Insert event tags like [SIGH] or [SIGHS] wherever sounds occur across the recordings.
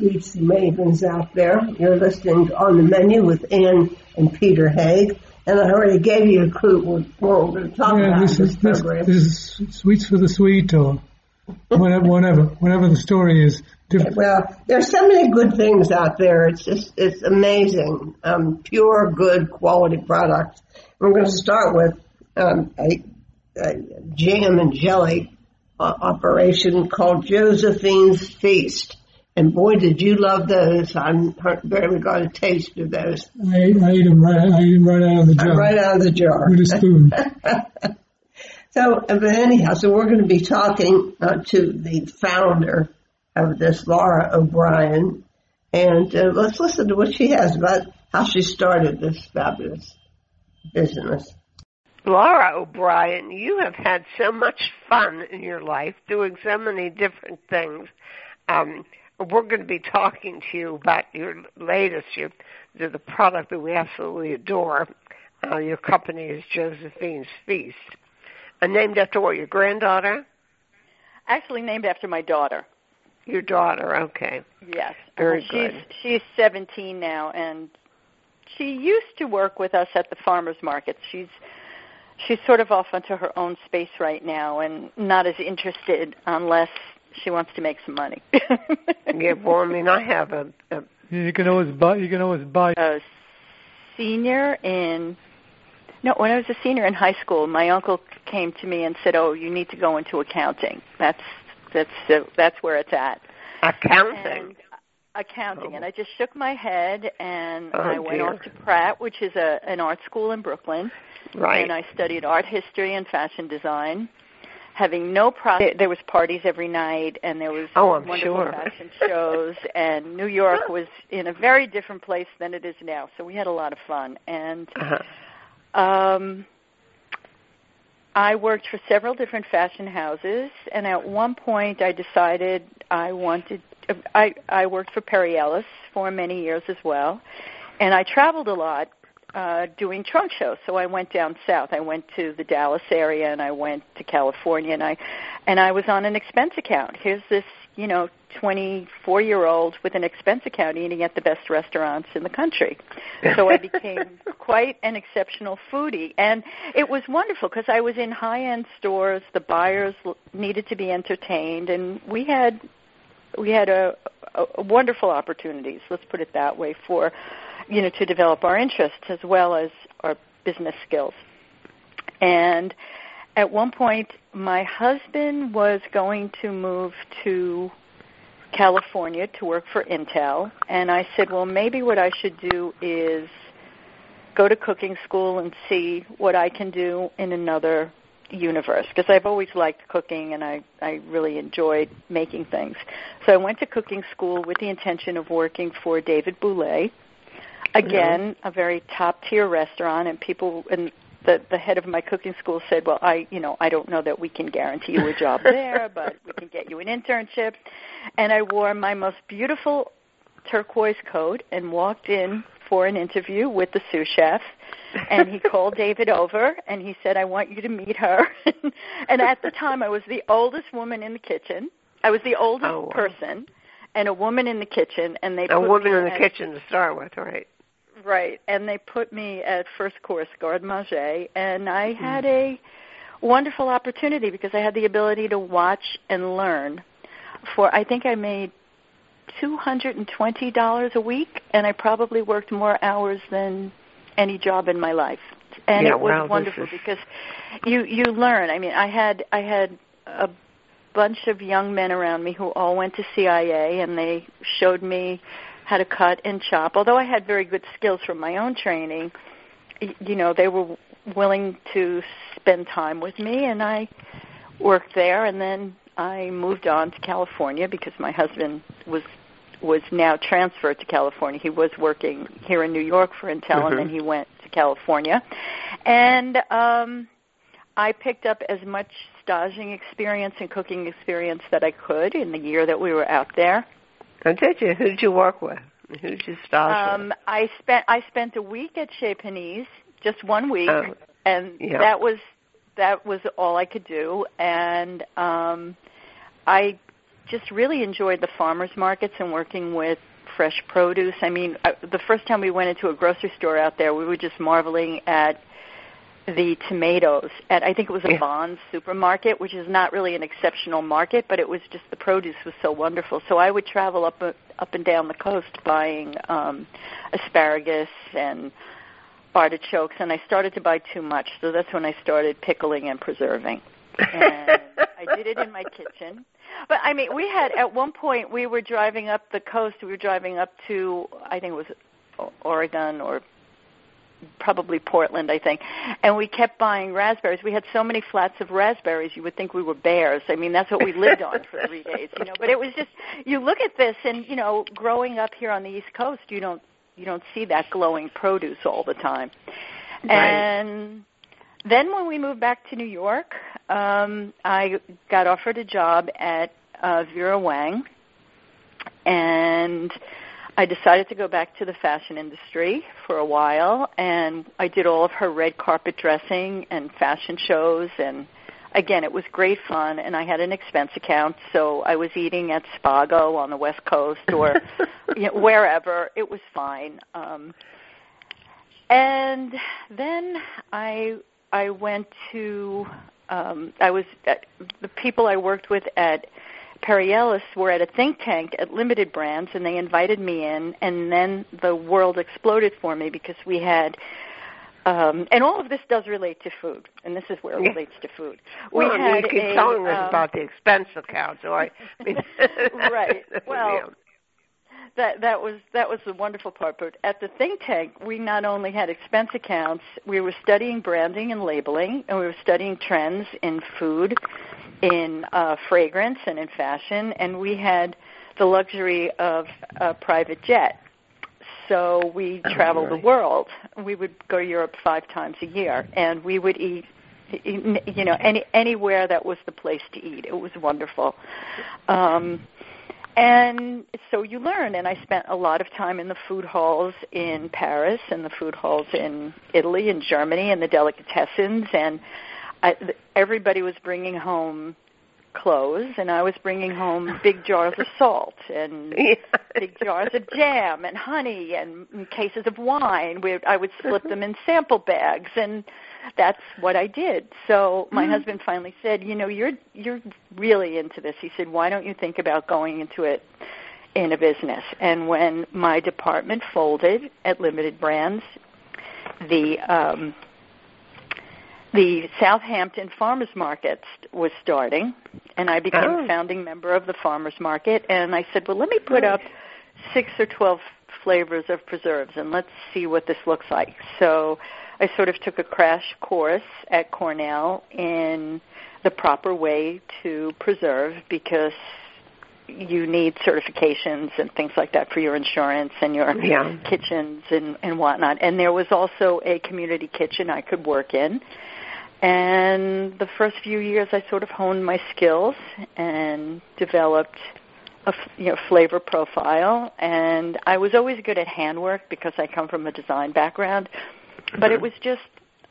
sweets mavens out there. You're listening to On the Menu with Ann and Peter Haig. And I already gave you a clue what, what we're going to talk Yeah, about this in is this this, this is sweets for the sweet or whatever, whatever, whatever the story is. Different. [LAUGHS] Well, there's so many good things out there. It's just, it's amazing. Um, pure, good, quality products. We're going to start with um, a, a jam and jelly uh, operation called Josephine's Feast. And boy, did you love those. I'm barely got a taste of those. I, ate- I ate them right. I ate 'em right out of the jar Right out of the jar. with a spoon. [LAUGHS] So, but anyhow, so we're going to be talking uh, to the founder of this, Laura O'Brien, and uh, let's listen to what she has about how she started this fabulous business. Laura O'Brien, you have had so much fun in your life doing so many different things. Um, we're going to be talking to you about your latest, your the, the product that we absolutely adore. Uh, your company is Josephine's Feast. Uh, named after what, your granddaughter? Actually, named after my daughter. Your daughter, okay. Yes, Very she's good. she's 17 now, and she used to work with us at the farmers markets. She's she's sort of off onto her own space right now, and not as interested unless she wants to make some money. [LAUGHS] Yeah, well, I mean, I have a, a You can always buy. You can always buy. a senior in no when i was a senior in high school my uncle came to me and said oh you need to go into accounting that's that's uh, that's where it's at accounting. and accounting and i just shook my head and Oh, i went dear. off to pratt which is a an art school in brooklyn right. and i studied art history and fashion design having no pro there was parties every night and there was Oh, I'm wonderful sure. fashion shows and New York [LAUGHS] was in a very different place than it is now. So we had a lot of fun and uh-huh. um I worked for several different fashion houses and at one point I decided I wanted I I worked for Perry Ellis for many years as well and I traveled a lot uh doing trunk shows. So i went down south. I went to the dallas area and i went to california and i and i was on an expense account. Here's this you know twenty four year old with an expense account eating at the best restaurants in the country. So i became [LAUGHS] quite an exceptional foodie. And it was wonderful because i was in high end stores. The buyers l- needed to be entertained and we had we had a, a, a wonderful opportunities let's put it that way for you know to develop our interests as well as our business skills and at one point my husband was going to move to California to work for Intel and I said well maybe what I should do is go to cooking school and see what I can do in another universe because I've always liked cooking and I I really enjoyed making things. So I went to cooking school with the intention of working for David Bouley. Again, a very top tier restaurant and people and the the head of my cooking school said, "Well, I, you know, I don't know that we can guarantee you a job [LAUGHS] there, but we can get you an internship." And I wore my most beautiful turquoise coat and walked in for an interview with the sous chef and he [LAUGHS] called David over and he said I want you to meet her [LAUGHS] and at the time I was the oldest woman in the kitchen I was the oldest Oh, wow. person and a woman in the kitchen and they A woman in the kitchen to start with, right? Right, and they put me at first course garde manger, and I hmm. had a wonderful opportunity because I had the ability to watch and learn. For I think I made two hundred and twenty dollars a week, and I probably worked more hours than any job in my life. And Yeah, it was wow, wonderful is- because you you learn. I mean, I had I had a bunch of young men around me who all went to CIA, and they showed me how to cut and chop. Although I had very good skills from my own training, you know, they were willing to spend time with me, and I worked there. And then I moved on to California because my husband was was now transferred to California. He was working here in New York for Intel, Mhm. and then he went to California, and um, I picked up as much staging experience and cooking experience that I could in the year that we were out there. And did you? Who did you work with? Who did you stage Um, I spent I spent a week at Chez Panisse, just one week, Oh, and yeah. that was that was all I could do. And um, I just really enjoyed the farmers markets and working with fresh produce. I mean, uh, the first time we went into a grocery store out there, we were just marveling at the tomatoes at I think it was a Yeah. Vons supermarket, which is not really an exceptional market, but it was just the produce was so wonderful. So I would travel up up and down the coast buying um asparagus and artichokes and I started to buy too much. So that's when I started pickling and preserving. And I did it in my kitchen. But I mean, we had at one point we were driving up the coast. We were driving up to I think it was O- Oregon or probably Portland, I think. And we kept buying raspberries. We had so many flats of raspberries, you would think we were bears. I mean, that's what we lived on for three days, you know. But it was just you look at this, and you know, growing up here on the East Coast, you don't you don't see that glowing produce all the time. Right. And then when we moved back to New York, um, I got offered a job at uh, Vera Wang, and I decided to go back to the fashion industry for a while, and I did all of her red carpet dressing and fashion shows, and again, it was great fun. And I had an expense account, so I was eating at Spago on the West Coast or [LAUGHS] you know, wherever. It was fine. Um, and then I I went to um, I was at, the people I worked with at Perry Ellis were at a think tank at Limited Brands, and they invited me in, and then the world exploded for me because we had. Um, and all of this does relate to food, and this is where it Yeah. relates to food. We mean, had you keep a, telling us um, about the expense account, so I, I mean, Right. [LAUGHS] Well, that that was that was the wonderful part. But at the think tank, we not only had expense accounts, we were studying branding and labeling, and we were studying trends in food, in uh, fragrance, and in fashion, and we had the luxury of a private jet. So we Oh, traveled really? the world. We would go to Europe five times a year, and we would eat you know any anywhere that was the place to eat it was wonderful um and so you learn and i spent a lot of time in the food halls in paris and the food halls in italy and germany and the delicatessens and I, everybody was bringing home clothes and i was bringing home big jars of salt and [LAUGHS] Yeah. big jars of jam and honey and cases of wine. We, I would slip them in sample bags, and that's what I did. So my Mm-hmm. husband finally said, "You know, you're you're really into this." He said, "Why don't you think about going into it in a business?" And when my department folded at Limited Brands, the um, the Southampton Farmers Market was starting, and I became Oh. a founding member of the Farmers Market. And I said, well, let me put up six or twelve flavors of preserves, and let's see what this looks like. So I sort of took a crash course at Cornell in the proper way to preserve because you need certifications and things like that for your insurance and your Yeah. kitchens and, and whatnot. And there was also a community kitchen I could work in. And the first few years, I sort of honed my skills and developed a you know flavor profile. And I was always good at handwork because I come from a design background. But it was just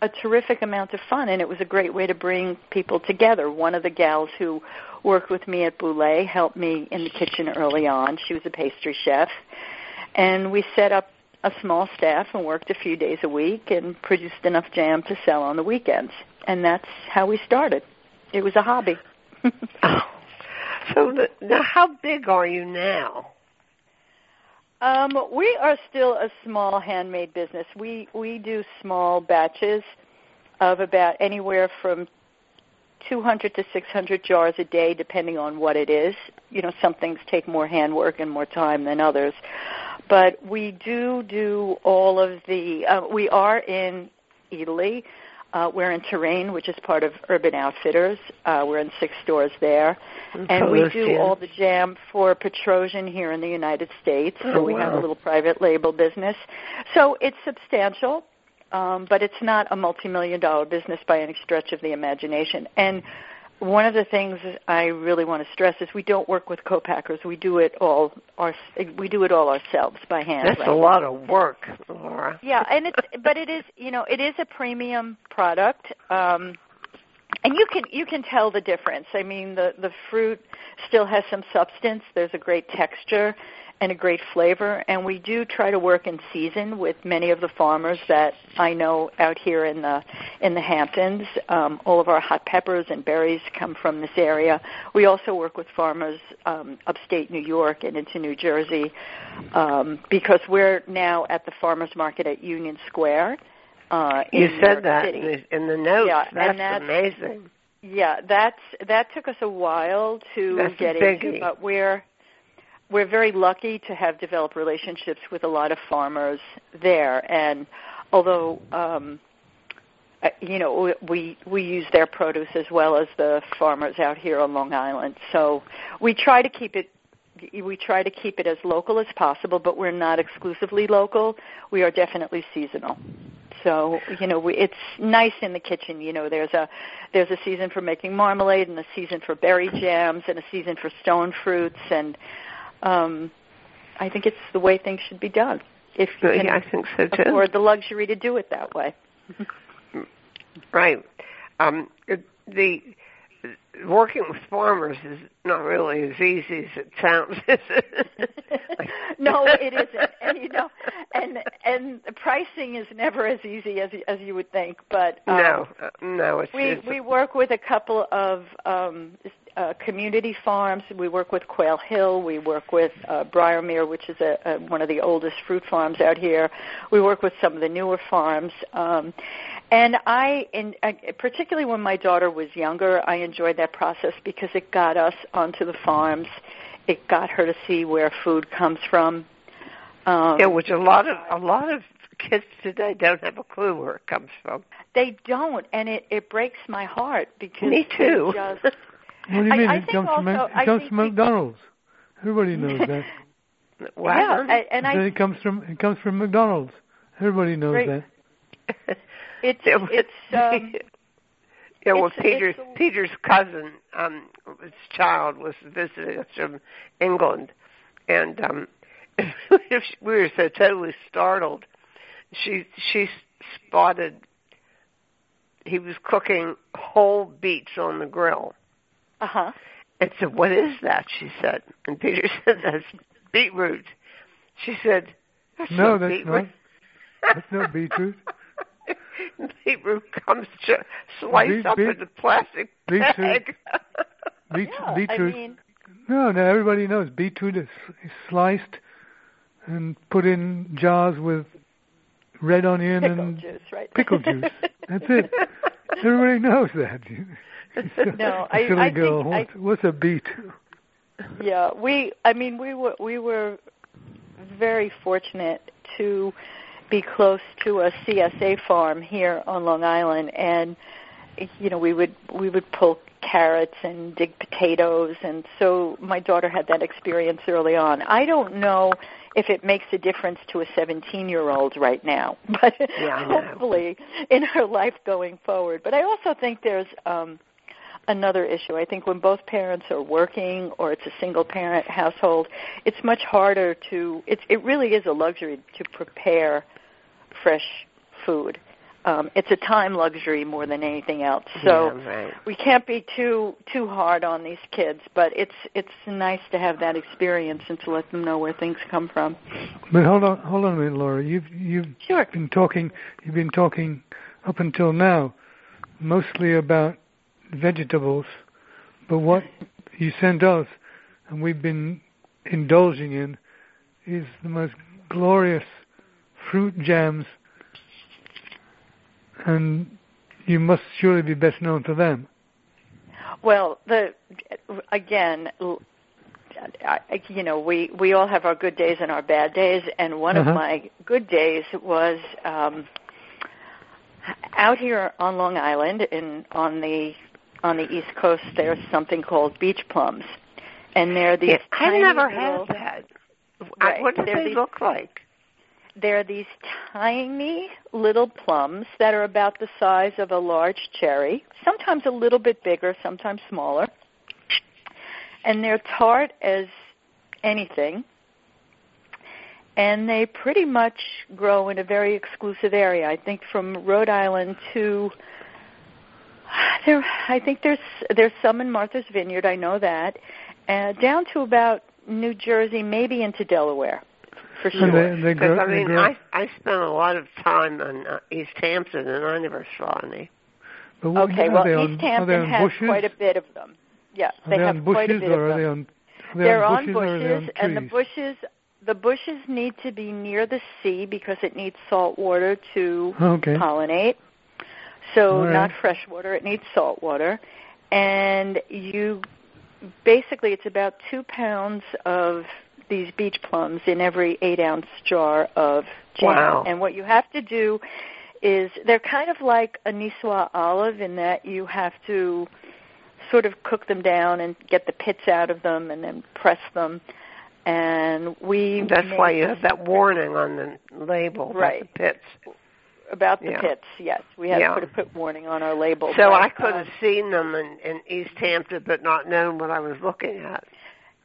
a terrific amount of fun, and it was a great way to bring people together. One of the gals who worked with me at Bouley helped me in the kitchen early on. She was a pastry chef, and we set up a small staff and worked a few days a week and produced enough jam to sell on the weekends. And that's how we started. It was a hobby. [LAUGHS] Oh. So the, now, how big are you now? Um, we are still a small handmade business. We we do small batches of about anywhere from 200 to 600 jars a day, depending on what it is. You know, some things take more handwork and more time than others, but we do do all of the. Uh, we are in Italy. Uh, we're in Terrain, which is part of Urban Outfitters. Uh, we're in six stores there, and we do all the jam for Petrossian here in the United States. So Oh, we have a little private label business. So it's substantial, um, but it's not a multi-million dollar business by any stretch of the imagination. And one of the things I really want to stress is we don't work with co-packers. We do it all our, we do it all ourselves by hand. That's a lot of work, Laura. Yeah, and it's [LAUGHS] but it is you know it is a premium product. Um, and you can you can tell the difference. I mean, the the fruit still has some substance. There's a great texture and a great flavor. And we do try to work in season with many of the farmers that I know out here in the in the Hamptons. Um, all of our hot peppers and berries come from this area. We also work with farmers um, upstate New York and into New Jersey um, because we're now at the farmers market at Union Square. Uh, you said that City. in the notes. Yeah, that's, that's amazing. Yeah, that's that took us a while to that's get into, but we're we're very lucky to have developed relationships with a lot of farmers there, and although um, uh, you know we we use their produce as well as the farmers out here on Long Island, so we try to keep it we try to keep it as local as possible, but we're not exclusively local. We are definitely seasonal. So you know, we, it's nice in the kitchen. You know, there's a there's a season for making marmalade, and a season for berry jams, and a season for stone fruits, and um, I think it's the way things should be done. If you can yeah, I think so too. afford the luxury to do it that way. [LAUGHS] right. Um, the working with farmers is not really as easy as it sounds. [LAUGHS] [LAUGHS] no, it isn't. And you know, and and pricing is never as easy as as you would think. But um, no, uh, no, it's we it's, we work with a couple of um, uh, community farms. We work with Quail Hill. We work with uh, Briermere, which is a, a, one of the oldest fruit farms out here. We work with some of the newer farms. Um, and I, in, uh, particularly when my daughter was younger, I enjoyed that process because it got us onto the farms. It got her to see where food comes from. Um, yeah, which a lot of a lot of kids today don't have a clue where it comes from. They don't, and it it breaks my heart because me too. Just, [LAUGHS] what do you mean? I, I it comes also, from it comes from McDonald's. Everybody knows that. [LAUGHS] wow. Yeah, and I, it comes from it comes from McDonald's. Everybody knows right. that. [LAUGHS] It's it's um, [LAUGHS] yeah. Well, it's, Peter's it's, Peter's cousin, um, his child was visiting us from England, and um, we were so totally startled. She she spotted he was cooking whole beets on the grill. Uh huh. And said, "What is that?" She said, and Peter [LAUGHS] said, "That's beetroot." She said, that's "No, no that's beetroot. not. That's no [LAUGHS] beetroot." beetroot comes to sliced Beet, up beet, in a plastic beetroot. bag. [LAUGHS] Beet, yeah, beetroot. I mean, no, no, everybody knows beetroot is, is sliced and put in jars with red onion pickle and juice, right? pickle juice. That's it. Everybody knows that. [LAUGHS] no, I, silly I girl. think what's, what's a beet? Yeah, we. I mean, we were we were very fortunate to be close to a CSA farm here on Long Island, and you know we would we would pull carrots and dig potatoes, and so my daughter had that experience early on. I don't know if it makes a difference to a 17 year old right now, [LAUGHS] but yeah, hopefully in her life going forward. But I also think there's um, another issue. I think when both parents are working or it's a single parent household, it's much harder to. It's it really is a luxury to prepare fresh food. Um, it's a time luxury more than anything else. So yeah, right. we can't be too too hard on these kids, but it's it's nice to have that experience and to let them know where things come from. But hold on, hold on a minute, Laura. You've you've sure. been talking. You've been talking up until now, mostly about vegetables, but what you sent us, and we've been indulging in, is the most glorious fruit jams, and you must surely be best known for them. Well, the again, I, you know, we we all have our good days and our bad days, and one uh-huh. of my good days was um, out here on Long Island, in on the on the East Coast. There's something called beach plums, and they're these. Yeah, I've never little, had that. Right, what do they these, look like? They're these tiny little plums that are about the size of a large cherry, sometimes a little bit bigger, sometimes smaller. And they're tart as anything. And they pretty much grow in a very exclusive area. I think from Rhode Island to There, I think there's there's some in Martha's Vineyard. I know that, uh, down to about New Jersey, maybe into Delaware, for sure. They, they Because grow, I mean, I I spent a lot of time in uh, East Hampton, and I never saw any. but what, Okay, well, on, East are Hampton on has bushes? quite a bit of them. Yeah, are they they have quite a bit or of are they them. on? Are they They're on on bushes, or are they on bushes, and the bushes the bushes need to be near the sea because it needs salt water to Okay. pollinate. So right. not fresh water, it needs salt water. And you basically it's about two pounds of these beach plums in every eight ounce jar of jam. Wow. And what you have to do is they're kind of like a Niçoise olive in that you have to sort of cook them down and get the pits out of them and then press them. And we That's why you have that warning on the label about Right. the pits. About the Yeah. pits. Yes, we have Yeah. to put a put warning on our label. So but, I could have um, seen them in, in East Hampton, but not known what I was looking at.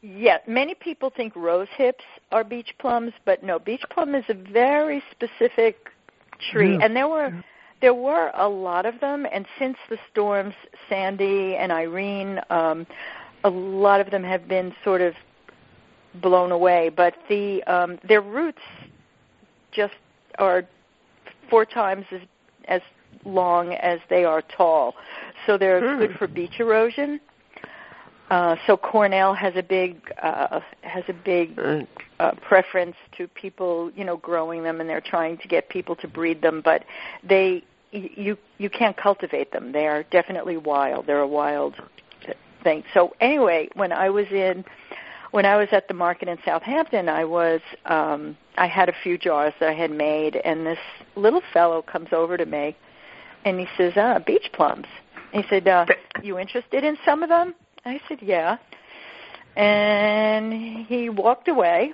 Yeah, many people think rose hips are beach plums, but no, beach plum is a very specific tree, Yeah. and there were there were a lot of them. And since the storms Sandy and Irene, um, a lot of them have been sort of blown away. But the um, their roots just are four times as as long as they are tall, so they're Hmm. good for beach erosion. Uh, so Cornell has a big uh, has a big Mm. uh, preference to people, you know, growing them, and they're trying to get people to breed them. But they, y- you, you can't cultivate them. They are definitely wild. They're a wild thing. So anyway, when I was in, when I was at the market in Southampton, I was, um, I had a few jars that I had made, and this little fellow comes over to me, and he says, "Ah, beach plums." He said, uh, "You interested in some of them?" I said, "Yeah." And he walked away,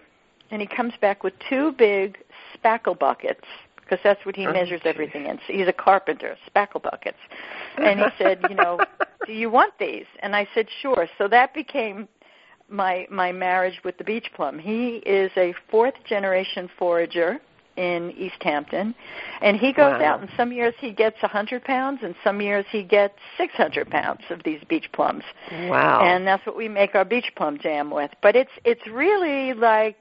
and he comes back with two big spackle buckets because that's what he Oh, measures gee. everything in. So he's a carpenter, spackle buckets. And he said, "You know, [LAUGHS] do you want these?" And I said, "Sure." So that became my my marriage with the beach plum. He is a fourth generation forager in East Hampton, and he goes Wow. out and some years he gets a hundred pounds, and some years he gets six hundred pounds of these beach plums Wow. and that's what we make our beach plum jam with. But it's it's really like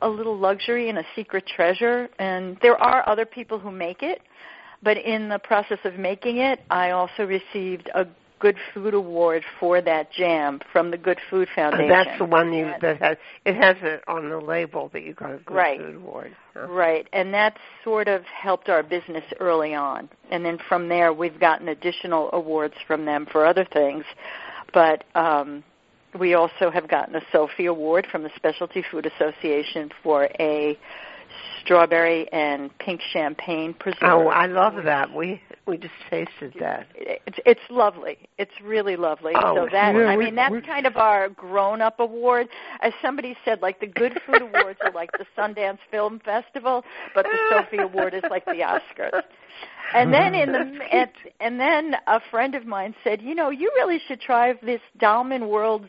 a little luxury and a secret treasure. And there are other people who make it, but in the process of making it, I also received a Good Food Award for that jam from the Good Food Uh, Foundation. that's the one you that has it has it on the label that you got a good Right. food award. Huh? Right, and that sort of helped our business early on. And then from there, we've gotten additional awards from them for other things. But um, we also have gotten a Sophie Award from the Specialty Food Association for a strawberry and pink champagne preserve. Oh, I love that. We we just tasted that. It's it's lovely. It's really lovely. Oh, so that yeah, I mean that's kind of our grown-up award. As somebody said, like the Good Food Awards are like the Sundance Film Festival, but the Sophie Award is like the Oscars. And then in the and, and then a friend of mine said, you know, you really should try this Dalemain World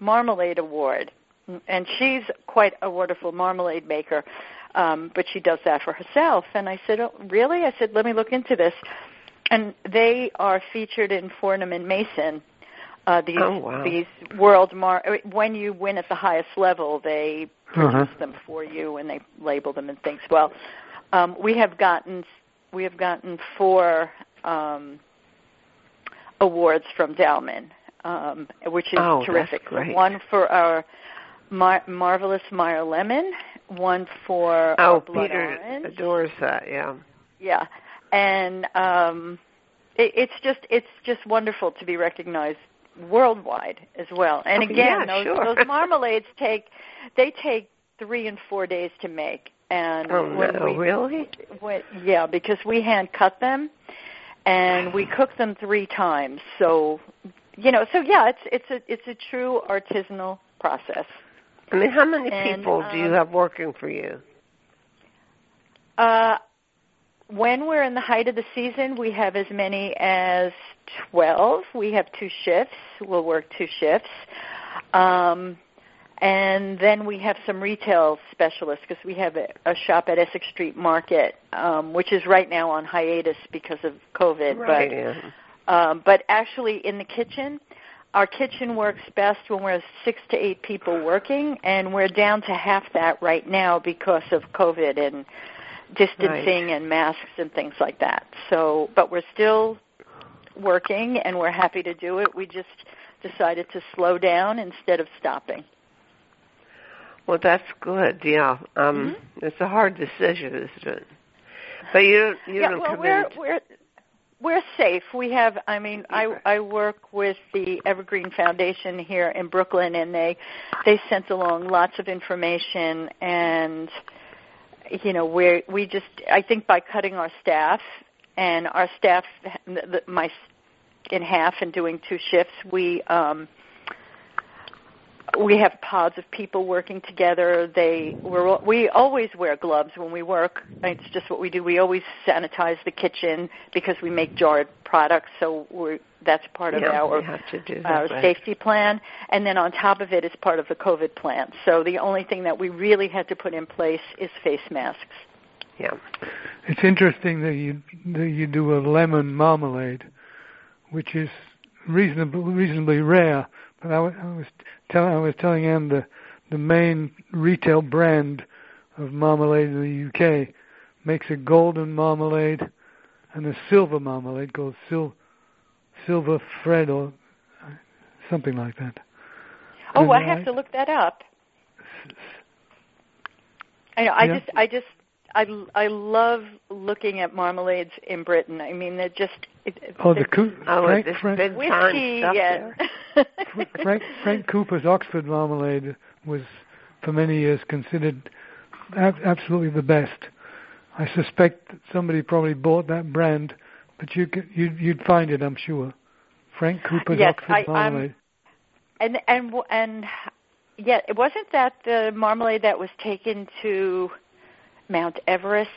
Marmalade Award. And she's quite a wonderful marmalade maker, um, but she does that for herself. And I said, oh, really? I said, let me look into this. And they are featured in Fortnum and Mason. Uh, these Oh, wow. these world mar when you win at the highest level, they produce Uh-huh. them for you and they label them and things. Well, um, we have gotten we have gotten four um, awards from Dalemain, um, which is Oh, that's terrific. great. One for our mar- marvelous Meyer lemon, one for Oh, blood Peter orange. adores that. Yeah. Yeah, and um, it, it's just it's just wonderful to be recognized worldwide as well. And Oh, again, yeah, those, sure. those marmalades take they take three and four days to make. And Oh no, we, really? when, yeah, because we hand cut them and we [SIGHS] cook them three times. So you know, so yeah, it's it's a it's a true artisanal process. I mean, how many And, people do you um, have working for you? Uh, when we're in the height of the season, we have as many as 12. We have two shifts. We'll work two shifts. Um, and then we have some retail specialists because we have a, a shop at Essex Street Market, um, which is right now on hiatus because of COVID. Right. But yeah. um, but actually, in the kitchen, our kitchen works best when we're six to eight people working, and we're down to half that right now because of COVID and distancing Right. and masks and things like that. So, but we're still working, and we're happy to do it. We just decided to slow down instead of stopping. Well, that's good. Yeah. Um, Mm-hmm. It's a hard decision, isn't it? But you don't. You yeah, don't well, come we're in. we're we're safe. We have. I mean, I I work with the Evergreen Foundation here in Brooklyn, and they they sent along lots of information, and you know, we we just. I think by cutting our staff and our staff, my in half and doing two shifts, we um we have pods of people working together. They we're we always wear gloves when we work. It's just what we do. We always sanitize the kitchen because we make jarred products, so we that's part of yeah, our have to do that. our right. safety plan. And then on top of it is part of the COVID plan. So the only thing that we really had to put in place is face masks. Yeah. It's interesting that you that you do a lemon marmalade, which is reasonably reasonably rare. But I, I was telling I was telling Anne the the main retail brand of marmalade in the UK makes a golden marmalade and a silver marmalade called sil, silver Shred or something like that. Oh, And I have I- to look that up. I know. I Yeah. just, I just, I, I love looking at marmalades in Britain. I mean, they're just. It, Oh, the it's Coo- Oh, Frank, this Frank, big time whiskey. stuff Yeah. there. Frank, Frank Cooper's Oxford marmalade was, for many years, considered ab- absolutely the best. I suspect that somebody probably bought that brand, but you could, you'd, you'd find it, I'm sure. Frank Cooper's Yes, Oxford I- I'm- and and and yeah, it wasn't that the marmalade that was taken to Mount Everest.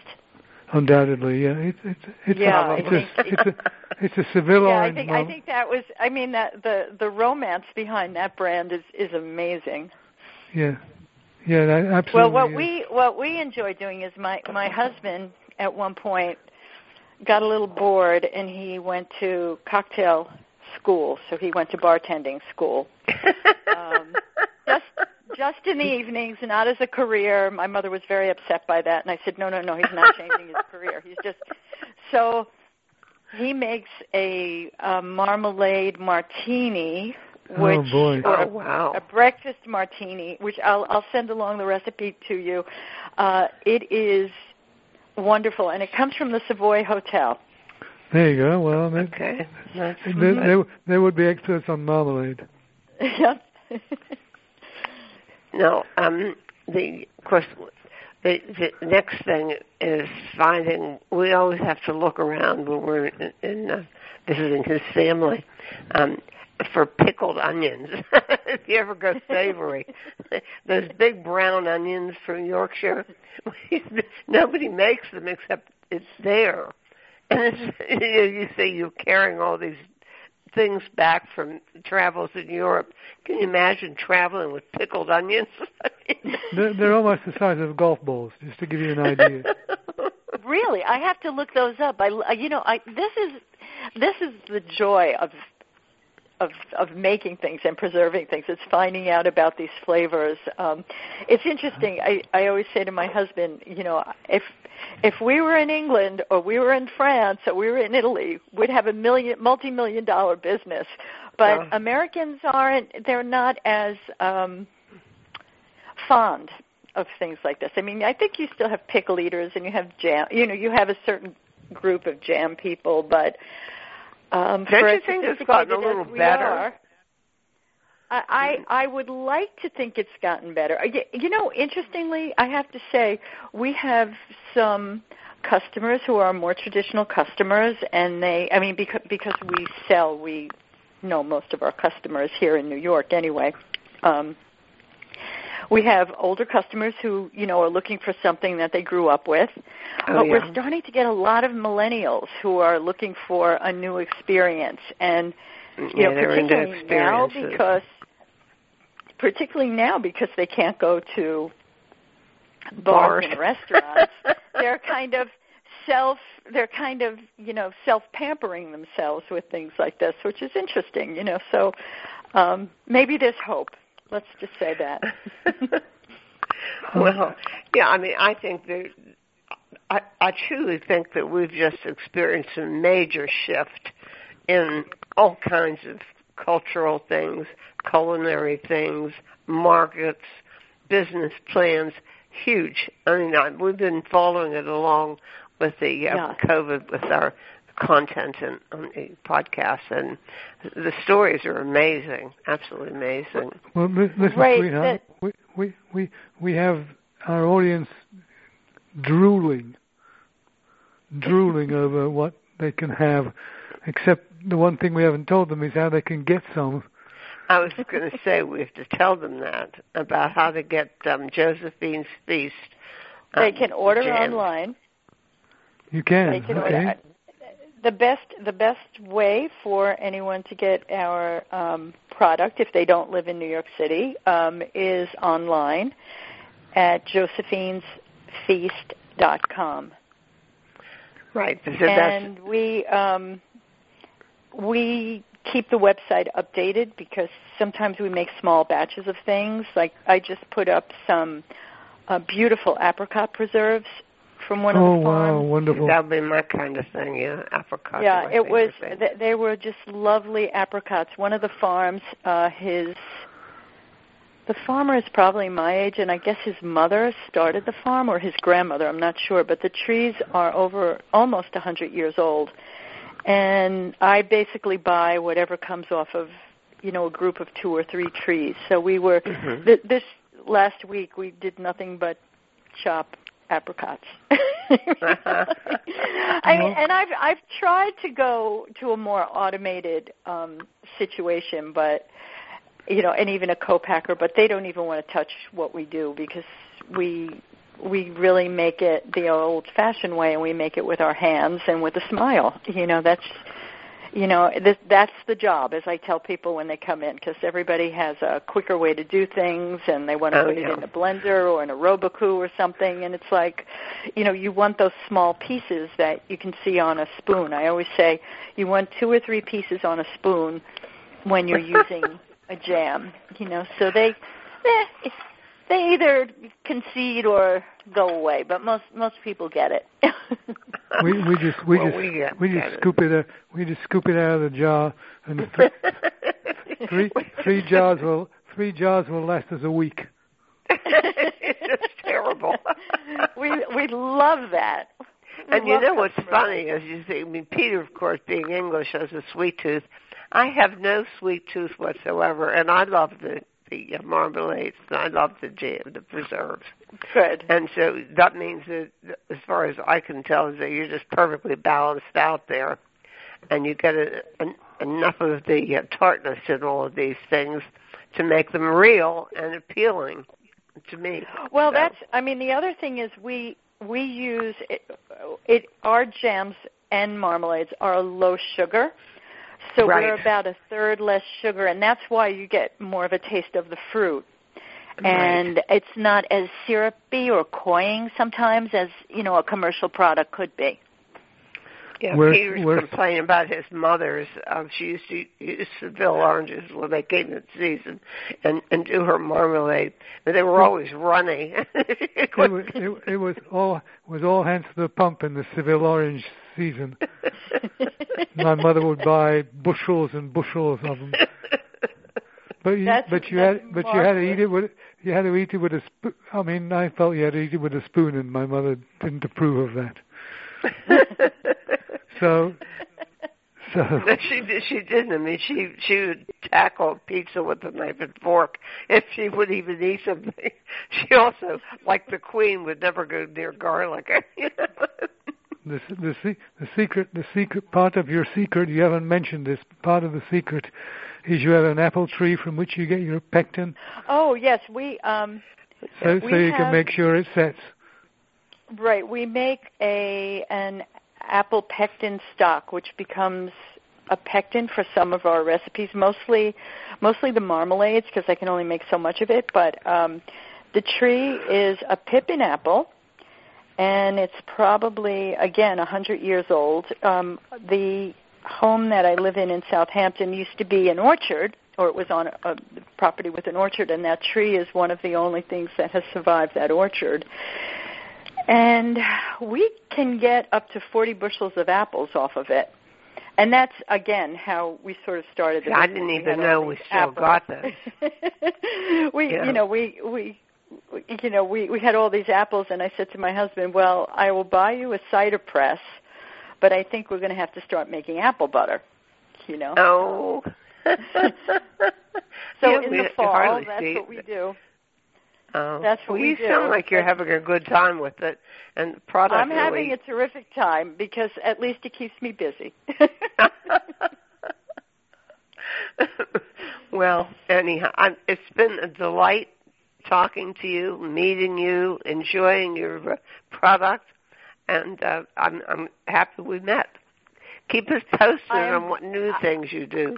Undoubtedly, yeah. It's it's it's Yeah, a, I it's, think- a, it's a [LAUGHS] it's a Seville yeah, I orange think I think that was. I mean that the the romance behind that brand is is amazing. Yeah, yeah, that, absolutely. Well, what is. we what we enjoy doing is my my husband at one point got a little bored and he went to cocktail school. So he went to bartending school. [LAUGHS] Um, just just in the evenings, not as a career. My mother was very upset by that, and I said, no, no, no, he's not [LAUGHS] changing his career. He's just so he makes a, a marmalade martini, which Oh, boy. or Oh, a- wow. a breakfast martini, which I'll I'll send along the recipe to you. Uh, it is wonderful, and it comes from the Savoy Hotel. There you go. Well, that, Okay. That's they, good. they, they would be experts on marmalade. [LAUGHS] Yep. [LAUGHS] No, um, the of course, the, the next thing is finding. We always have to look around when we're in, in uh, visiting his family um, for pickled onions. [LAUGHS] if you ever go savory, [LAUGHS] those big brown onions from Yorkshire, [LAUGHS] nobody makes them except it's there. And it's, you, know, you say you're carrying all these things back from travels in Europe. Can you imagine traveling with pickled onions? [LAUGHS] They're, they're almost the size of golf balls, just to give you an idea. [LAUGHS] Really, I have to look those up. I, you know, I this is this is the joy of of of making things and preserving things. It's finding out about these flavors. Um, it's interesting. I I always say to my husband, you know, if if we were in England or we were in France or we were in Italy, we'd have a million multi-million dollar business. But Yeah. Americans aren't. They're not as um, fond of things like this. I mean, I think you still have pickle eaters and you have jam. You know, you have a certain group of jam people, but um, Don't you think it's gotten a little better? are, I, I I would like to think it's gotten better. Uh, You know, interestingly, I have to say we have some customers who are more traditional customers, and they, I mean, because because we sell, we know most of our customers here in New York anyway. Um, we have older customers who, you know, are looking for something that they grew up with. Oh, but yeah. we're starting to get a lot of millennials who are looking for a new experience and you yeah, know, particularly now because particularly now because they can't go to bars, Bars. and restaurants. [LAUGHS] they're kind of self they're kind of you know self pampering themselves with things like this which is interesting you know so um maybe there's hope let's just say that [LAUGHS] well, yeah, I mean, I think that I, I truly think that we've just experienced a major shift in all kinds of cultural things, culinary things, markets, business plans. Huge. I mean, I, we've been following it along with the uh, Yeah. COVID with our content and on the podcast, and the stories are amazing, absolutely amazing. Well, li- listen, Right, sweetheart, we, we we we have our audience drooling, drooling over what they can have. Except the one thing we haven't told them is how they can get some. I was going to say we have to tell them that about how to get um, Josephine's feast. they um, can order jam. online You can. they can okay. order the best the best way for anyone to get our um, product if they don't live in New York City um, is online at josephinesfeast.com. Right. And we um, we keep the website updated because sometimes we make small batches of things. Like I just put up some uh, beautiful apricot preserves from one oh of the farms. wow, wonderful. that would be my kind of thing. Yeah, apricots. yeah, it was. favorite thing. th- They were just lovely apricots. One of the farms, uh, his the farmer is probably my age, and I guess his mother started the farm or his grandmother. I'm not sure, but the trees are over almost a hundred years old, and I basically buy whatever comes off of you know a group of two or three trees. So we were Mhm. th- this last week we did nothing but chop apricots. [LAUGHS] I mean, and I've I've tried to go to a more automated um situation, but you know, and even a co-packer, but they don't even want to touch what we do because we we really make it the old-fashioned way, and we make it with our hands and with a smile. You know, that's you know this, that's the job as i tell people when they come in because everybody has a quicker way to do things and they want to Oh, put yeah. it in a blender or in a Robot Coupe or something and it's like you know you want those small pieces that you can see on a spoon i always say you want two or three pieces on a spoon when you're [LAUGHS] using a jam you know so they eh, it's, they either concede or go away but most most people get it we we just we Well, just we get- we just it. scoop it uh, we just scoop it out of the jar and [LAUGHS] th- three three jars will three jars will last us a week. it's terrible. we we love that. We And you know what's customers. funny is you see, I mean, Peter, of course, being English, has a sweet tooth. I have no sweet tooth whatsoever, and I love the the uh, marmalades. And I love the jam, the preserves. Good. And so that means that, as far as I can tell, is that you're just perfectly balanced out there, and you get a, an, enough of the uh, tartness in all of these things to make them real and appealing to me. Well, So- that's. I mean, the other thing is we we use it. it our jams and marmalades are low sugar, so Right. we're about a third less sugar, and that's why you get more of a taste of the fruit. Right. And it's not as syrupy or cloying sometimes as you know a commercial product could be. Yeah, Where's- Peter's where's- complaining about his mother's. Um, she used to use Seville oranges when they came in season, and and do her marmalade. And they were always runny. [LAUGHS] It was, it, it was all was all hands to the pump in the Seville orange season. My mother would buy bushels and bushels of them. But you, That's- but you had but you had to eat it with you had to eat it with a spoon. I mean, I felt you had to eat it with a spoon, and my mother didn't approve of that. [LAUGHS] So, so [LAUGHS] No, she. She didn't. I mean, she she would tackle pizza with a knife and fork if she would even eat something. [LAUGHS] She also, like the queen, would never go near garlic. You know? The the the secret the secret part of your secret you haven't mentioned this part of the secret is you have an apple tree from which you get your pectin, Oh yes, we um so We so you can make sure it sets. Right. We make a an apple pectin stock, which becomes a pectin for some of our recipes, mostly mostly the marmalades because I can only make so much of it. But um, the tree is a pippin apple, and it's probably again a hundred years old. Um, the home that I live in in Southampton used to be an orchard, or it was on a, a property with an orchard, and that tree is one of the only things that has survived that orchard. And we can get up to 40 bushels of apples off of it. And that's again how we sort of started. The I didn't even know we still apples. got [LAUGHS] those. we, yeah. you know, we we you know, we we had all these apples, and I said to my husband, "Well, I will buy you a cider press, but I think we're going to have to start making apple butter." You know. Oh. [LAUGHS] so yeah, in the fall, that's what we do. Oh, That's what well, we you do. sound like you're having a good time with it, and the product. I'm really... having a terrific time because at least it keeps me busy. [LAUGHS] well, anyhow, I'm, it's been a delight talking to you, meeting you, enjoying your uh, product, and uh, I'm, I'm happy we met. Keep us posted am, on what new I, things you do.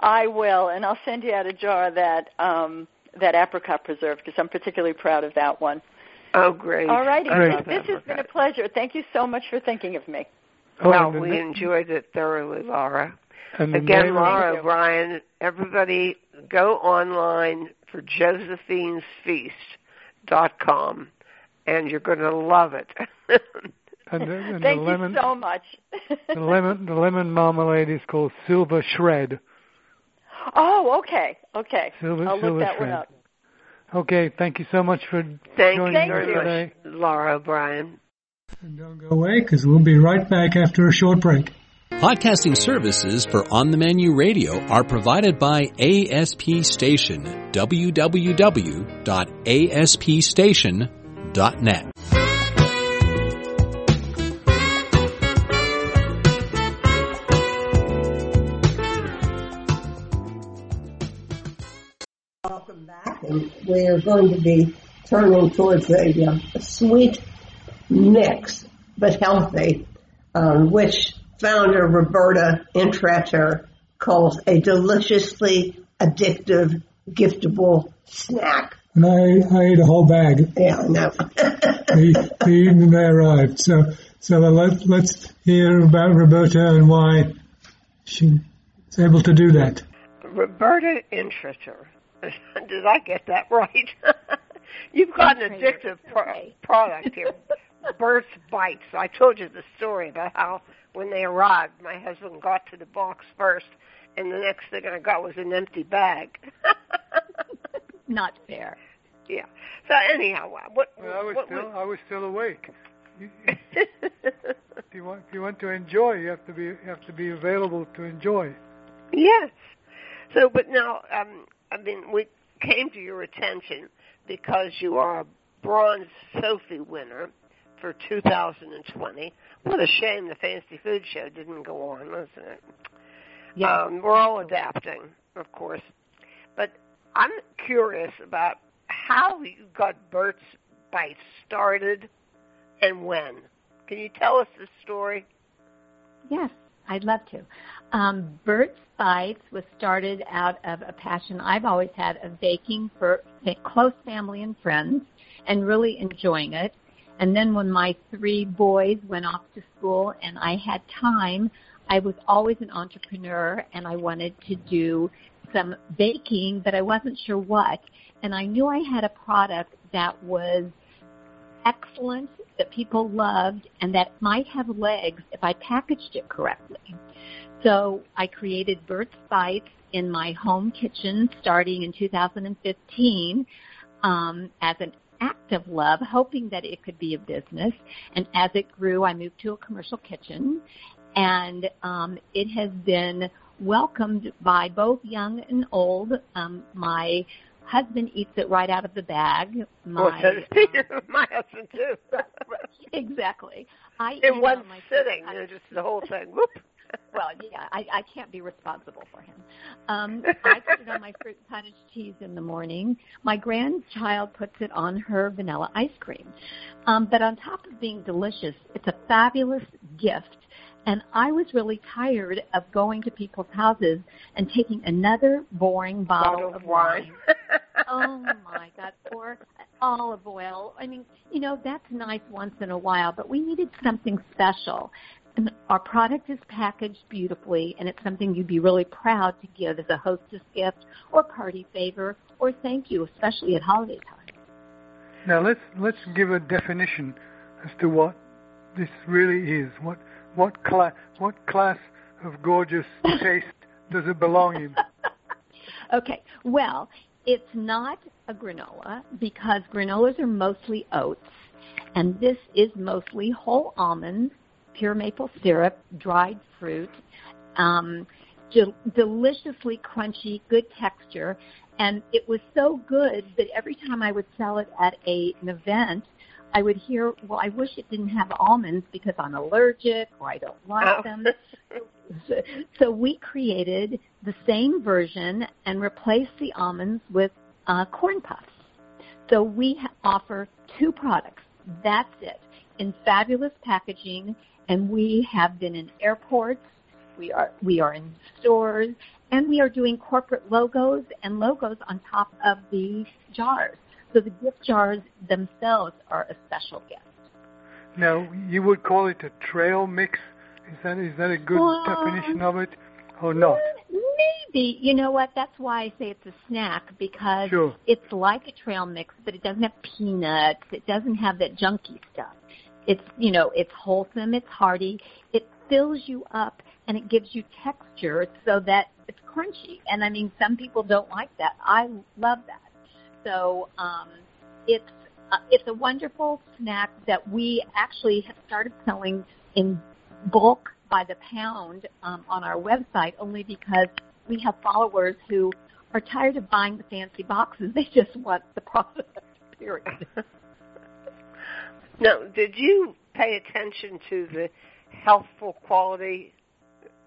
I will, and I'll send you out a jar of that um, that apricot preserve because I'm particularly proud of that one. Oh, great! All righty, this, this has been a pleasure. Thank you so much for thinking of me. Oh, well, and the we ne- enjoyed it thoroughly, Laura. Again, Laura you. O'Brien, everybody go online for Josephine's Feast dot com, and you're going to love it. [LAUGHS] and the, and Thank the lemon, you so much. [LAUGHS] the lemon, the lemon marmalade is called Silver Shred. oh, okay, okay. Silver, I'll silver look that shred. one up. Okay, thank you so much for Thank joining you Thank us very you. today. much, Laura O'Brien. And don't go away because we'll be right back after a short break. Podcasting services for On the Menu Radio are provided by ASP Station. www.aspstation.net. Welcome back, and we're going to be turning towards a, uh, a sweet mix, but healthy, um, which founder Roberta Intreter calls a deliciously addictive, giftable snack. And I, I ate a whole bag Yeah, I know. the, the evening they arrived. So, so let, let's hear about Roberta and why she was able to do that. Roberta Intreter. [LAUGHS] Did I get that right? [LAUGHS] You've got an addictive pro- product here. [LAUGHS] Bert's Bites. I told you the story about how when they arrived, my husband got to the box first, and the next thing I got was an empty bag. [LAUGHS] Not fair. yeah. So anyhow, what? Well, I was what still, I was still awake. You- [LAUGHS] If you want, if you want to enjoy, you have to be, you have to be available to enjoy. Yes. So, but now, um, I mean, we came to your attention because you are a bronze sofi winner for 2020. What a shame the Fancy Food Show didn't go on, wasn't it? Yeah. Um, we're all adapting, of course. But I'm curious about how you got Bert's Bites started and when. Can you tell us the story? Yes, I'd love to. Um, Bert's Bites was started out of a passion I've always had of baking for close family and friends and really enjoying it. And then when my three boys went off to school and I had time, I was always an entrepreneur and I wanted to do some baking, but I wasn't sure what. And I knew I had a product that was excellent, that people loved, and that might have legs if I packaged it correctly. So I created Bert's Bites in my home kitchen starting in 2015 um, as an act of love, hoping that it could be a business. And as it grew, I moved to a commercial kitchen, and um, it has been welcomed by both young and old. Um, my husband eats it right out of the bag. My, [LAUGHS] so my husband too. [LAUGHS] [LAUGHS] exactly. I eat In it one on my sitting, I- you know, just the whole thing. Whoop. [LAUGHS] well, yeah, I, I can't be responsible for him. Um, I [LAUGHS] put it on my fruit cottage cheese in the morning. My grandchild puts it on her vanilla ice cream. Um, but on top of being delicious, it's a fabulous gift And I was really tired of going to people's houses and taking another boring bottle, bottle of wine. wine. [LAUGHS] oh my God, or olive oil. I mean, you know, that's nice once in a while, but we needed something special. And our product is packaged beautifully, and it's something you'd be really proud to give as a hostess gift or party favor or thank you, especially at holiday time. Now let's let's give a definition as to what this really is. What what class what class of gorgeous [LAUGHS] taste does it belong in? [LAUGHS] okay, well, it's not a granola because granolas are mostly oats, and this is mostly whole almonds, pure maple syrup, dried fruit, um, de- deliciously crunchy, good texture, and it was so good that every time I would sell it at a, an event, I would hear, well, I wish it didn't have almonds because I'm allergic or I don't like Oh. them. So, so we created the same version and replaced the almonds with uh, corn puffs. So we ha- offer two products. That's it. In fabulous packaging, and we have been in airports. We are we are in stores, and we are doing corporate logos and logos on top of the jars. So the gift jars themselves are a special gift. Now you would call it a trail mix. Is that is that a good Well, definition of it, or not? Maybe. You know what? That's why I say it's a snack because Sure. it's like a trail mix, but it doesn't have peanuts. It doesn't have that junky stuff. It's, you know, it's wholesome, it's hearty, it fills you up and it gives you texture so that it's crunchy. And I mean, some people don't like that. I love that. So, um, it's, uh, it's a wonderful snack that we actually have started selling in bulk by the pound um, on our website only because we have followers who are tired of buying the fancy boxes. [LAUGHS] They just want the product, period. [LAUGHS] Now, did you pay attention to the healthful quality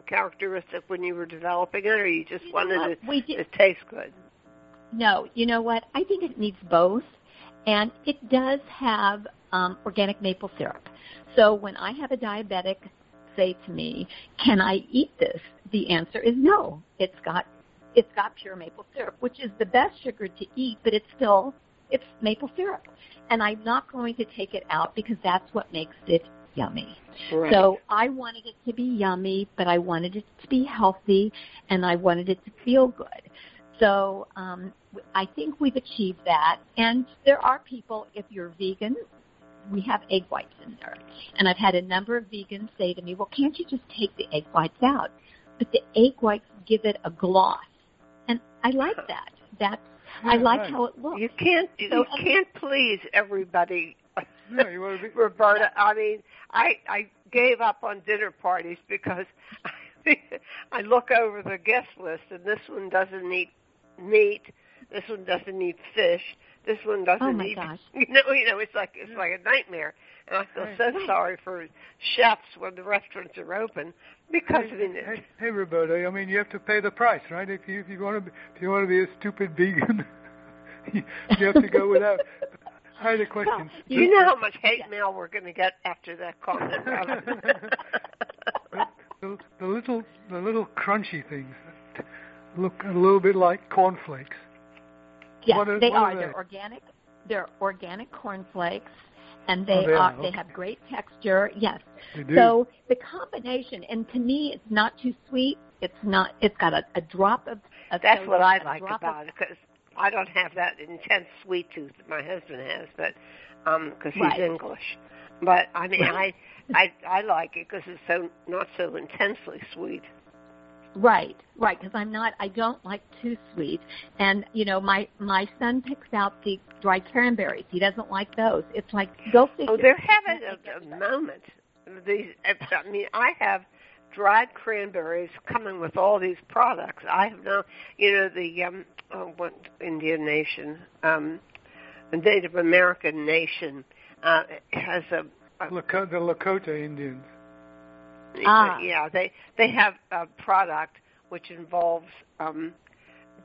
characteristic when you were developing it, or you just You wanted it We to taste good? No, you know what? I think it needs both, and it does have um, organic maple syrup. So when I have a diabetic say to me, "Can I eat this?" The answer is no. It's got it's got pure maple syrup, which is the best sugar to eat, but it's still it's maple syrup, and I'm not going to take it out because that's what makes it yummy. Right. So I wanted it to be yummy, but I wanted it to be healthy, and I wanted it to feel good. So um, I think we've achieved that. And there are people, if you're vegan, we have egg whites in there. And I've had a number of vegans say to me, well, can't you just take the egg whites out? But the egg whites give it a gloss. And I like [LAUGHS] that. That's, I Yeah, like right. how it looks. you can't you So- can't please everybody, No, you want to be. [LAUGHS] Roberta. I mean, I I gave up on dinner parties because [LAUGHS] I look over the guest list and this one doesn't eat meat, this one doesn't eat fish, this one oh doesn't Oh, my eat. gosh. [LAUGHS] You know, you know, it's like it's like a nightmare. And I feel so sorry for chefs when the restaurants are open because I mean, Hey, hey, Roberta. I mean, you have to pay the price, right? If you if you want to be, if you want to be a stupid vegan, [LAUGHS] you you have to go without. I had a question. do you know how much hate mail we're going to get after that comment? [LAUGHS] the, the little the little crunchy things that look a little bit like cornflakes. Yes, What are- they are are. they? They're organic. They're organic cornflakes, and Oh, they, they are. are, They okay. have great texture. Yes. So the combination, and to me, it's not too sweet. It's not. It's got a, a drop of. of That's soda, what I like about of, it because I don't have that intense sweet tooth that my husband has, but um, because he's Right. English. But I mean, Right. I I I like it because it's so not so intensely sweet. Right, right. Because I'm not. I don't like too sweet. And you know, my my son picks out the dried cranberries. He doesn't like those. It's like go figure. Oh, they're having a, a moment. These, I mean, I have dried cranberries coming with all these products. I have now, you know, the um, oh, what Indian nation, um, the Native American nation uh, has a, a Lako- the Lakota Indians. Ah. yeah, they they have a product which involves um,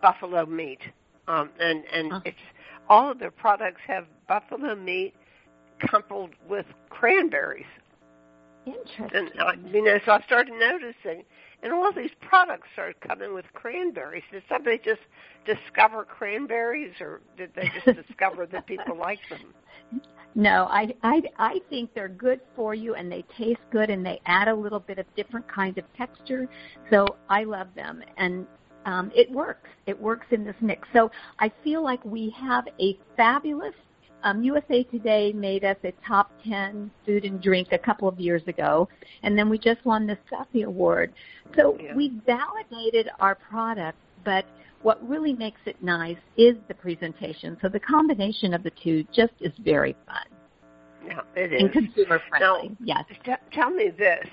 buffalo meat, um, and and it's all of their products have buffalo meat coupled with cranberries. Interesting. And I, you know, so I started noticing, and all these products started coming with cranberries. Did somebody just discover cranberries, or did they just [LAUGHS] discover that people like them? No, I, I I think they're good for you and they taste good and they add a little bit of different kind of texture. So I love them and um, it works. It works in this mix. So I feel like we have a fabulous um, USA Today made us a top 10 food and drink a couple of years ago, and then we just won the sofi Award. So Yeah. we validated our product, but what really makes it nice is the presentation. So the combination of the two just is very fun Yeah, it is. and consumer friendly. yes. T- tell me this.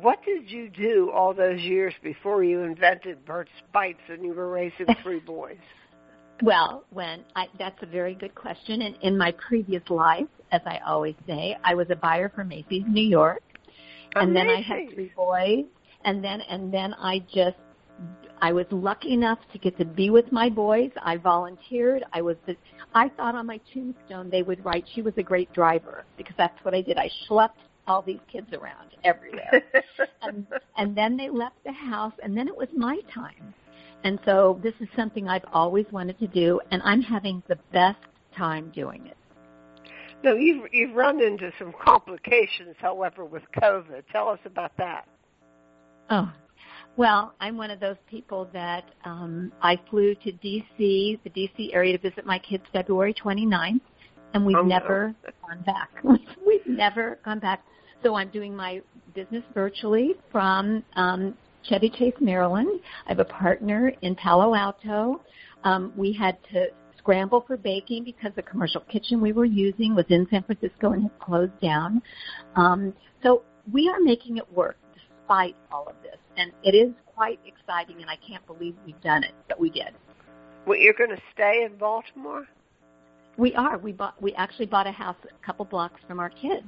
What did you do all those years before you invented Bert's Bites and you were raising three [LAUGHS] boys? Well, when I, that's a very good question. And in my previous life, as I always say, I was a buyer for Macy's New York, and then I had three boys, and then and then I just I was lucky enough to get to be with my boys. I volunteered. I was the I thought on my tombstone they would write she was a great driver because that's what I did. I schlepped all these kids around everywhere. [LAUGHS] and and then they left the house and then it was my time. And so this is something I've always wanted to do and I'm having the best time doing it. No, you've you've run into some complications, however, with COVID. Tell us about that. Oh. Well, I'm one of those people that um I flew to DC, the DC area to visit my kids February 29th and we've Oh, no. never gone back. [LAUGHS] we've never gone back. So I'm doing my business virtually from um Chevy Chase, Maryland. I have a partner in Palo Alto. Um, we had to scramble for baking because the commercial kitchen we were using was in San Francisco and had closed down. Um, so we are making it work despite all of this. And it is quite exciting, and I can't believe we've done it, but we did. Well, you're going to stay in Baltimore? We are. We bought. We actually bought a house a couple blocks from our kids,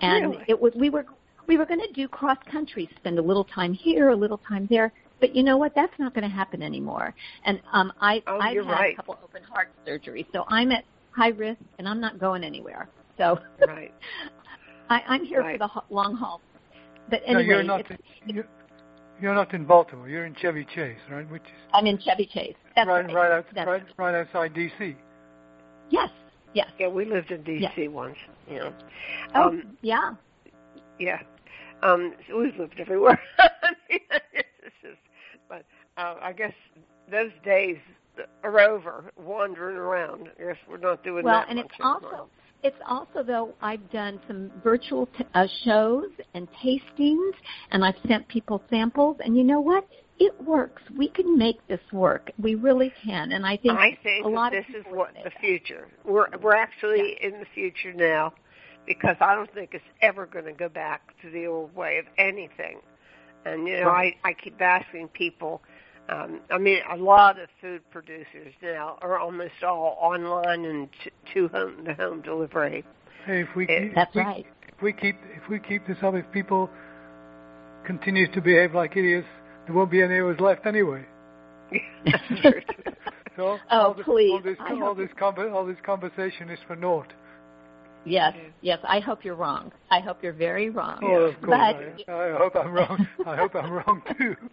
and Really? it was. We were. We were going to do cross country, spend a little time here, a little time there. But you know what? That's not going to happen anymore. And um, I, Oh, I've had right. a couple open heart surgeries, so I'm at high risk, and I'm not going anywhere. So Right. [LAUGHS] I, I'm here Right. for the ho- long haul. But no, anyway, you're not. it's, You're, you're not in Baltimore. You're in Chevy Chase, right? Which is I'm in Chevy Chase. That's right, right. right, out, That's right, right outside D.C. Yes. Yes. Yeah, we lived in D.C. once. Yeah. Oh, Um, yeah. Yeah. Um, so we've lived everywhere. I [LAUGHS] mean, it's just, but uh, I guess those days are over, wandering around. I guess we're not doing Well, that and much it's anymore. also it's also though I've done some virtual t- uh, shows and tastings, and I've sent people samples, and you know what? It works. We can make this work. We really can, and I think I think a lot that of this is what the that. future. We're we're actually in the future now, because I don't think it's ever going to go back to the old way of anything. And you know, I I keep asking people. Um, I mean, a lot of food producers now are almost all online and t- to home to home delivery. Hey, if we Eh, keep, That's if we, right. if we keep if we keep this up, if people continue to behave like idiots, there won't be any of us left anyway. [LAUGHS] So Oh, all this, please. all this, I all this, conver- all this conversation is for naught. Yes, yes. I hope you're wrong. I hope you're very wrong. Oh, of course. But I, I hope I'm wrong. I hope I'm wrong too. [LAUGHS]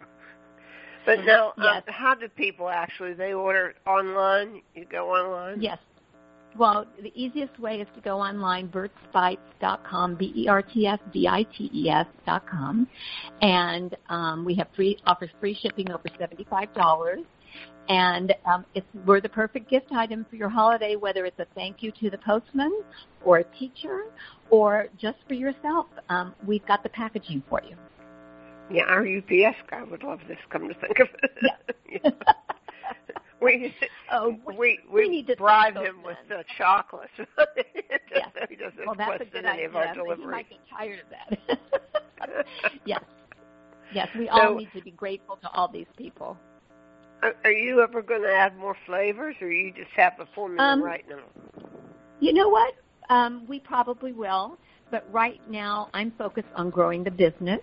But now, um, Yes. how do people actually? They order online. You go online. Yes. Well, the easiest way is to go online, bertsbites.com, B-E-R-T-S-B-I-T-E-S E dot com, and um, we have free offers free shipping over seventy-five dollars. And um, it's we're the perfect gift item for your holiday, whether it's a thank you to the postman, or a teacher, or just for yourself. Um, we've got the packaging for you. Yeah, our UPS guy would love this. Come to think of it. Yeah. [LAUGHS] we Oh, we we we, need to bribe him those with the chocolate, just Yes. so he doesn't well, that's a question good any idea. of our but He might get tired of that. [LAUGHS] [LAUGHS] yes. Yes, we all need to be grateful to all these people. Are, are you ever going to add more flavors, or you just have the formula Um, right now? You know what? Um, we probably will. but right now I'm focused on growing the business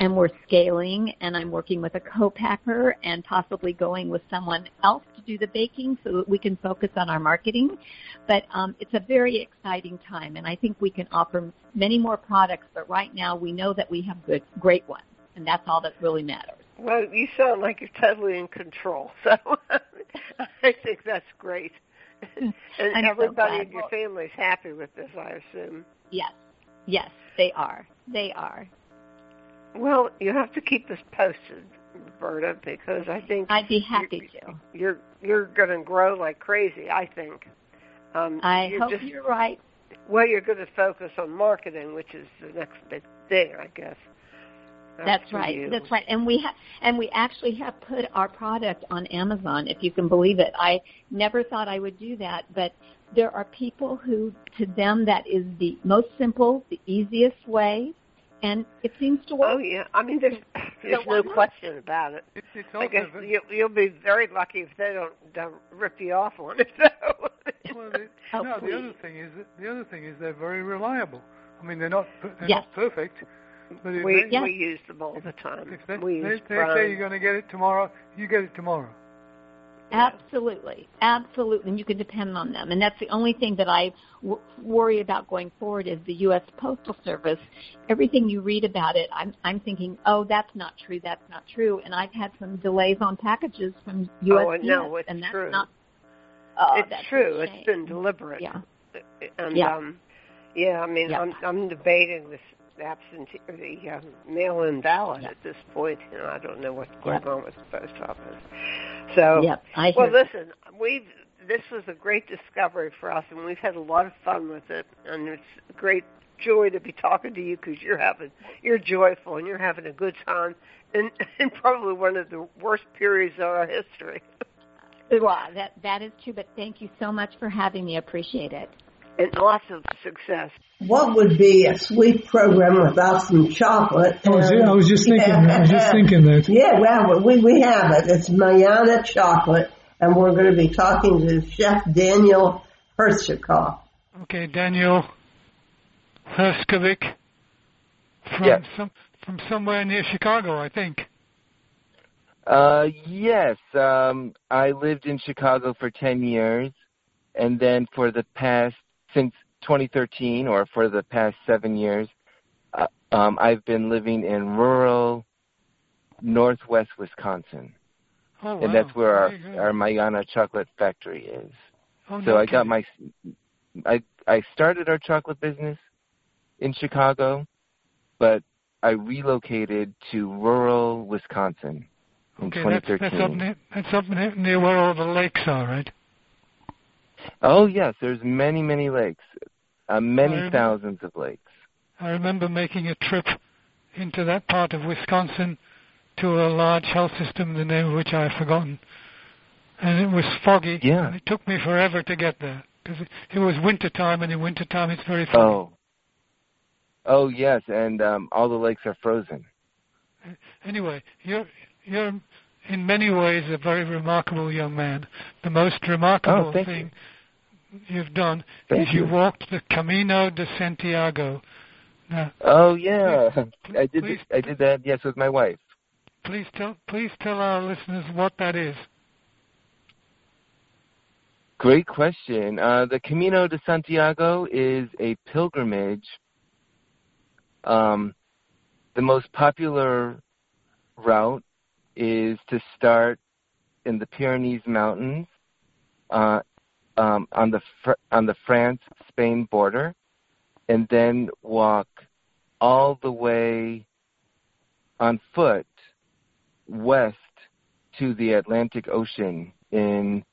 and we're scaling and I'm working with a co-packer and possibly going with someone else to do the baking so that we can focus on our marketing. But um, it's a very exciting time and I think we can offer many more products, but right now we know that we have good, great ones and that's all that really matters. Well, you sound like you're totally in control, [LAUGHS] so I think that's great. and I'm everybody so in your family is happy with this, I assume. Yes, yes, they are. They are. Well, you have to keep us posted, Roberta, because I think I'd be happy you're, to. You're you're going to grow like crazy. I think. Um, I you're hope just, you're right. Well, you're going to focus on marketing, which is the next big thing, I guess. That's, right. you. That's right. And we have and we actually have put our product on Amazon, if you can believe it. I never thought I would do that, but there are people who to them that is the most simple, the easiest way, and it seems to work. Oh yeah, I mean there's there's why no not? question about it. It's, it's I guess you, you'll be very lucky if they don't, don't rip you off on it. [LAUGHS] though. well, the, Oh, no. The other thing is that, the other thing is they're very reliable. I mean, they're not per- they're Yes. not perfect, but if we they, Yes. we use them all the time. if they, we they, use they brine. say you're going to get it tomorrow, you get it tomorrow. Absolutely, absolutely, and you can depend on them. And that's the only thing that I w- worry about going forward is the U.S. Postal Service. Everything you read about it, I'm I'm thinking, oh, that's not true, that's not true. And I've had some delays on packages from U.S. Oh, I know, it's and that's true. not. Oh, it's that's true. It's shame. been deliberate. Yeah. And Yeah. um yeah, I mean Yeah. I'm I'm debating this absentee or the um, mail-in ballot Yeah. at this point. You know, I don't know what's Yeah. going on with the post office. So Yep, I well, hear. listen, we've this was a great discovery for us, and we've had a lot of fun with it, and it's a great joy to be talking to you because you're having you're joyful and you're having a good time, and [LAUGHS] and probably one of the worst periods of our history. [LAUGHS] Well, that that is true. But thank you so much for having me. Appreciate it. And lots of success. What would be a sweet program without some chocolate? I was, I was just thinking. I was just thinking that. [LAUGHS] Yeah, well, we we have it. It's Mayana chocolate, and we're going to be talking to Chef Daniel Hershikoff. Okay, Daniel Herskovic from Yes. some from somewhere near Chicago, I think. Uh, yes. Um, I lived in Chicago for 10 years, and then for the past, since 2013, or for the past seven years, uh, um, I've been living in rural northwest Wisconsin. Oh, wow. And that's where our, our Mayana chocolate factory is. oh, So no I got my, I, I started our chocolate business in Chicago, but I relocated to rural Wisconsin in Okay, 2013. that's up near that's up near where all the lakes are, right? Oh yes, there's many, many lakes, uh, many I- thousands of lakes. I remember making a trip into that part of Wisconsin to a large health system, the name of which I have forgotten. And it was foggy, Yeah. and it took me forever to get there because it, it was winter time, and in winter time it's very foggy. Oh, oh yes, and um, all the lakes are frozen. Anyway, you're you're in many ways a very remarkable young man. The most remarkable Oh, thing you. have done Thank is you you. walked the Camino de Santiago. Now, Oh yeah, Please- [LAUGHS] I did. please- I did that. Yes, with my wife. please tell please tell our listeners what that is. Great question. Uh, the Camino de Santiago is a pilgrimage. Um, the most popular route is to start in the Pyrenees Mountains uh, um, on the Fr- on the France-Spain border, and then walk all the way on foot west to the Atlantic Ocean in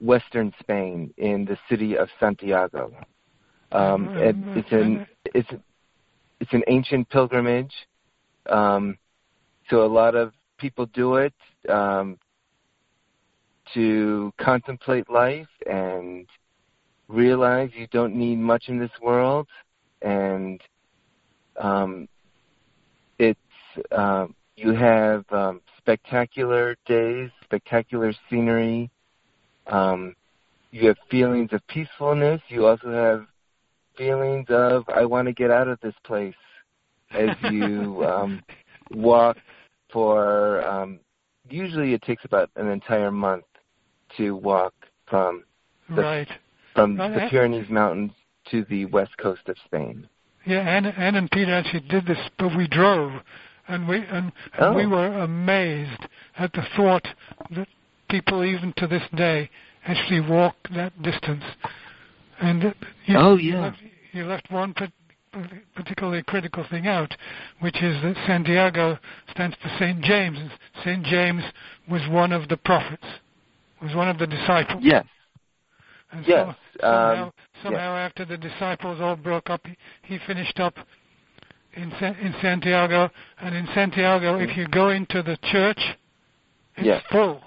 western Spain in the city of Santiago. Um, it, it's an it's it's an ancient pilgrimage, um, so a lot of people do it. Um, to contemplate life and realize you don't need much in this world, and um, it's uh, you have um, spectacular days, spectacular scenery. Um, you have feelings of peacefulness. You also have feelings of I want to get out of this place as you [LAUGHS] um, walk for. Um, usually, it takes about an entire month to walk from the, right. from Well, the Pyrenees Mountains to the west coast of Spain. Yeah, Anne, Anne and Peter actually did this, but we drove, and we and, and Oh. we were amazed at the thought that people, even to this day, actually walk that distance. And you, Oh, you yeah. left, you left one pat- particularly critical thing out, which is that Santiago stands for Saint James. and Saint James was one of the prophets, was one of the disciples. Yes. And Yes, so- somehow, um, somehow after the disciples all broke up, he, he finished up in in Santiago. And in Santiago, if you go into the church, it's Yes. full.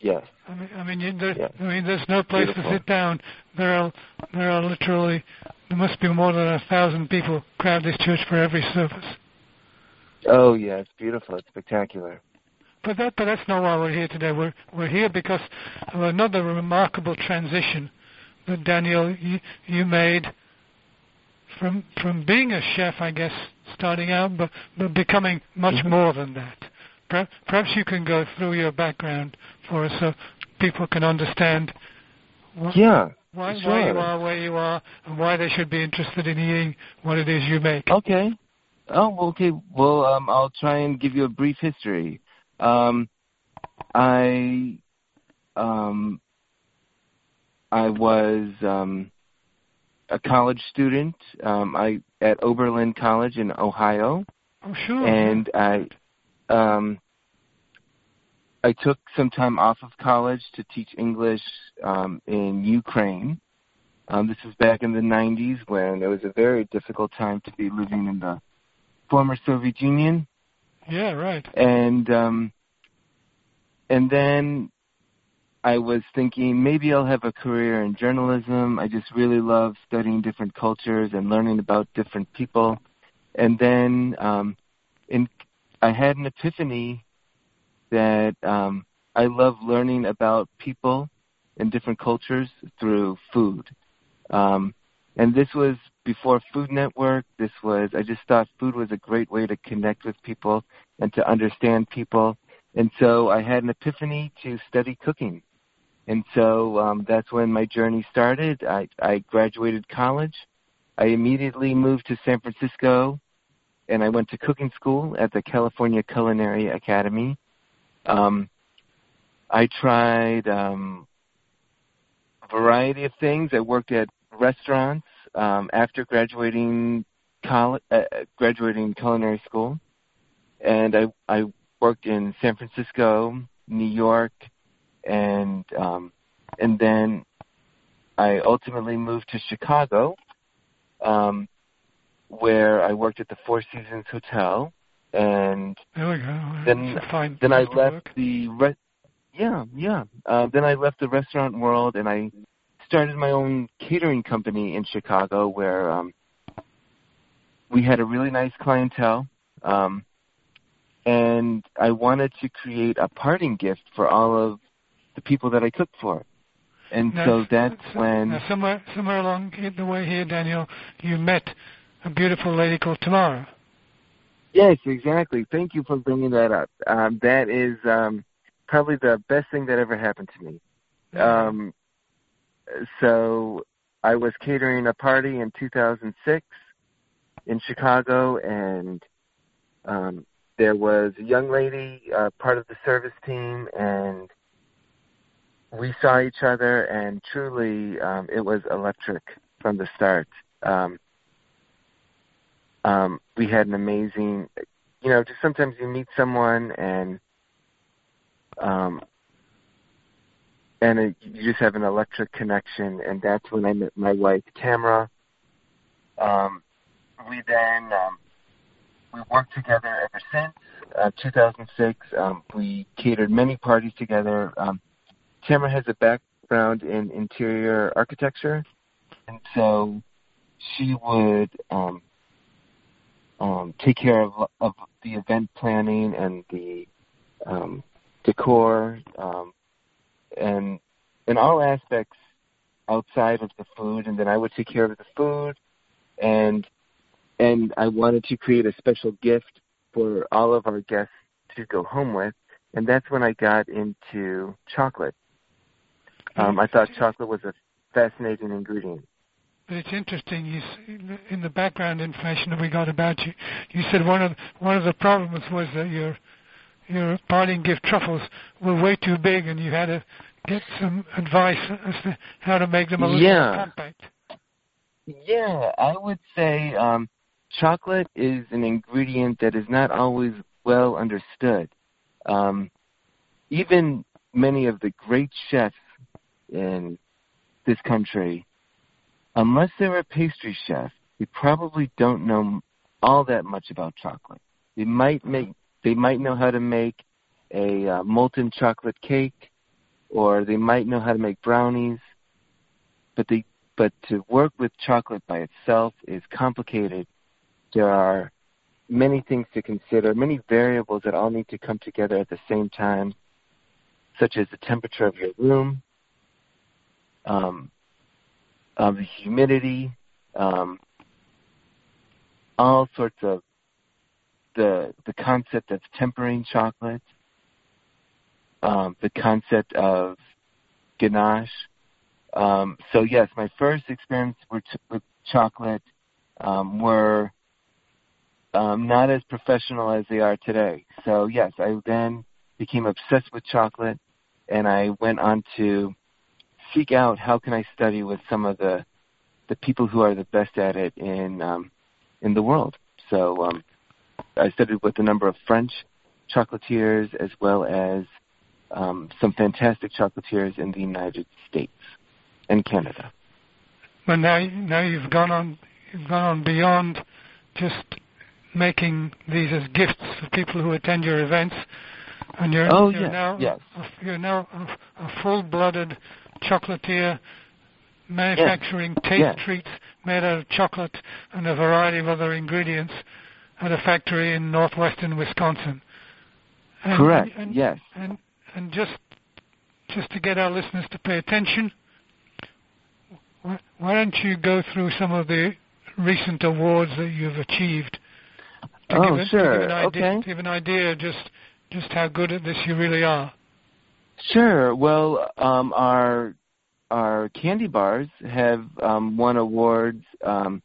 Yes. I mean, I mean, you, there, Yes. I mean, there's no place Beautiful. to sit down. There are there are literally there must be more than a thousand people crowd this church for every service. Oh yeah, it's beautiful. It's spectacular. But that, but that's not why we're here today. We're we're here because of another remarkable transition that Daniel you, you made from from being a chef, I guess, starting out, but but becoming much Mhm. more than that. Perhaps, you can go through your background for us, so people can understand wh- Yeah. why why you are where you are and why they should be interested in eating what it is you make. Okay. Oh, well, okay. Well, um, I'll try and give you a brief history. Um, I, um, I was um, a college student. Um, I at Oberlin College in Ohio, Oh, sure. and I, um, I took some time off of college to teach English um, in Ukraine. Um, this was back in the 90s when it was a very difficult time to be living in the former Soviet Union, yeah, right. and um, and then I was thinking maybe I'll have a career in journalism. I just really love studying different cultures and learning about different people, and then um, in I had an epiphany that um, I love learning about people in different cultures through food. Um, and this was before Food Network. This was, I just thought food was a great way to connect with people and to understand people. And so I had an epiphany to study cooking. And so um, that's when my journey started. I, I graduated college. I immediately moved to San Francisco and I went to cooking school at the California Culinary Academy. Um, I tried um, a variety of things. I worked at restaurants um, after graduating college, uh, graduating culinary school, and I I worked in San Francisco, New York, and um, and then I ultimately moved to Chicago, um, where I worked at the Four Seasons Hotel, and There we go. Then- fine then I left work. the re- yeah yeah. Uh, then I left the restaurant world and I started my own catering company in Chicago where um, we had a really nice clientele, um, and I wanted to create a parting gift for all of the people that I cooked for, and Now, so that's so- when somewhere somewhere along the way here, Daniel, you met a beautiful lady called Tamara. Yes, exactly. Thank you for bringing that up. Um, that is um, probably the best thing that ever happened to me. Um, so I was catering a party in 2006 in Chicago, and um, there was a young lady, uh, part of the service team, and we saw each other, and truly, um, it was electric from the start. Um, um, we had an amazing, you know, just sometimes you meet someone and um, and it, you just have an electric connection, and that's when I met my wife Tamara. Um, we then um, we worked together ever since uh, 2006. Um, we catered many parties together. Um, Tamara has a background in interior architecture, and so she would um, um, take care of, of the event planning and the um, decor, um, and in all aspects outside of the food, and then I would take care of the food, and and I wanted to create a special gift for all of our guests to go home with, and that's when I got into chocolate. Um, I thought chocolate was a fascinating ingredient. But it's interesting. You, in the background information that we got about you, you said one of one of the problems was that your your parting gift truffles were way too big, and you had to get some advice as to how to make them a little Yeah. more compact. Yeah, I would say um, chocolate is an ingredient that is not always well understood. Um, even many of the great chefs in this country, unless they're a pastry chef, they probably don't know all that much about chocolate. They might make, they might know how to make a uh, molten chocolate cake, or they might know how to make brownies, but they but to work with chocolate by itself is complicated. There are many things to consider, many variables that all need to come together at the same time, such as the temperature of your room, um, um, the humidity, um, all sorts of the the concept of tempering chocolate, um, the concept of ganache. Um, so yes, my first experience with, with chocolate um, were um, not as professional as they are today. So yes, I then became obsessed with chocolate, and I went on to seek out how can I study with some of the the people who are the best at it in um, in the world. So um, I studied with a number of French chocolatiers as well as um, some fantastic chocolatiers in the United States and Canada. But now, now you've gone on, you've gone on beyond just making these as gifts for people who attend your events, and you're, Oh, you're yes, now yes. a, you're now a, a full-blooded chocolatier, manufacturing taste yes. treats made out of chocolate and a variety of other ingredients at a factory in northwestern Wisconsin. And, Correct. And, yes. and and just just to get our listeners to pay attention, why, don't you go through some of the recent awards that you've achieved? To Oh, give, it- to give an idea, Okay. to give an idea just just how good at this you really are. Sure. Well, um, our our candy bars have um, won awards. Um,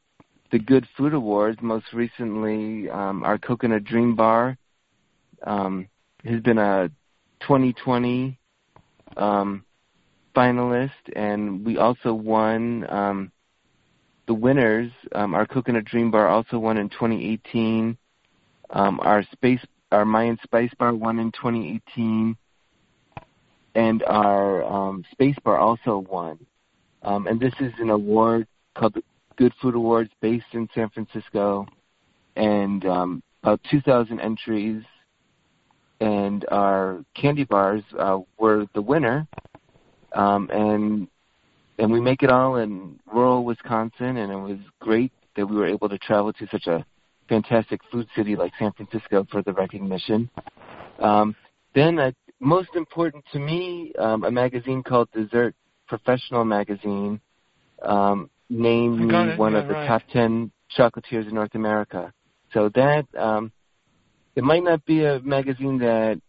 the Good Food Awards. Most recently, um, our Coconut Dream Bar um, has been a 2020 um, finalist, and we also won um, the winners. Um, our Coconut Dream Bar also won in 2018. Um, our space, our Mayan Spice Bar won in 2018 and our um, Space Bar also won. Um, and this is an award called the Good Food Awards based in San Francisco, and um, about 2,000 entries. And our candy bars uh, were the winner, um, and and we make it all in rural Wisconsin, and it was great that we were able to travel to such a fantastic food city like San Francisco for the recognition. Um, then, uh, most important to me, um, a magazine called Dessert Professional Magazine um, named me one yeah, of the right. top 10 chocolatiers in North America. So that, um, it might not be a magazine that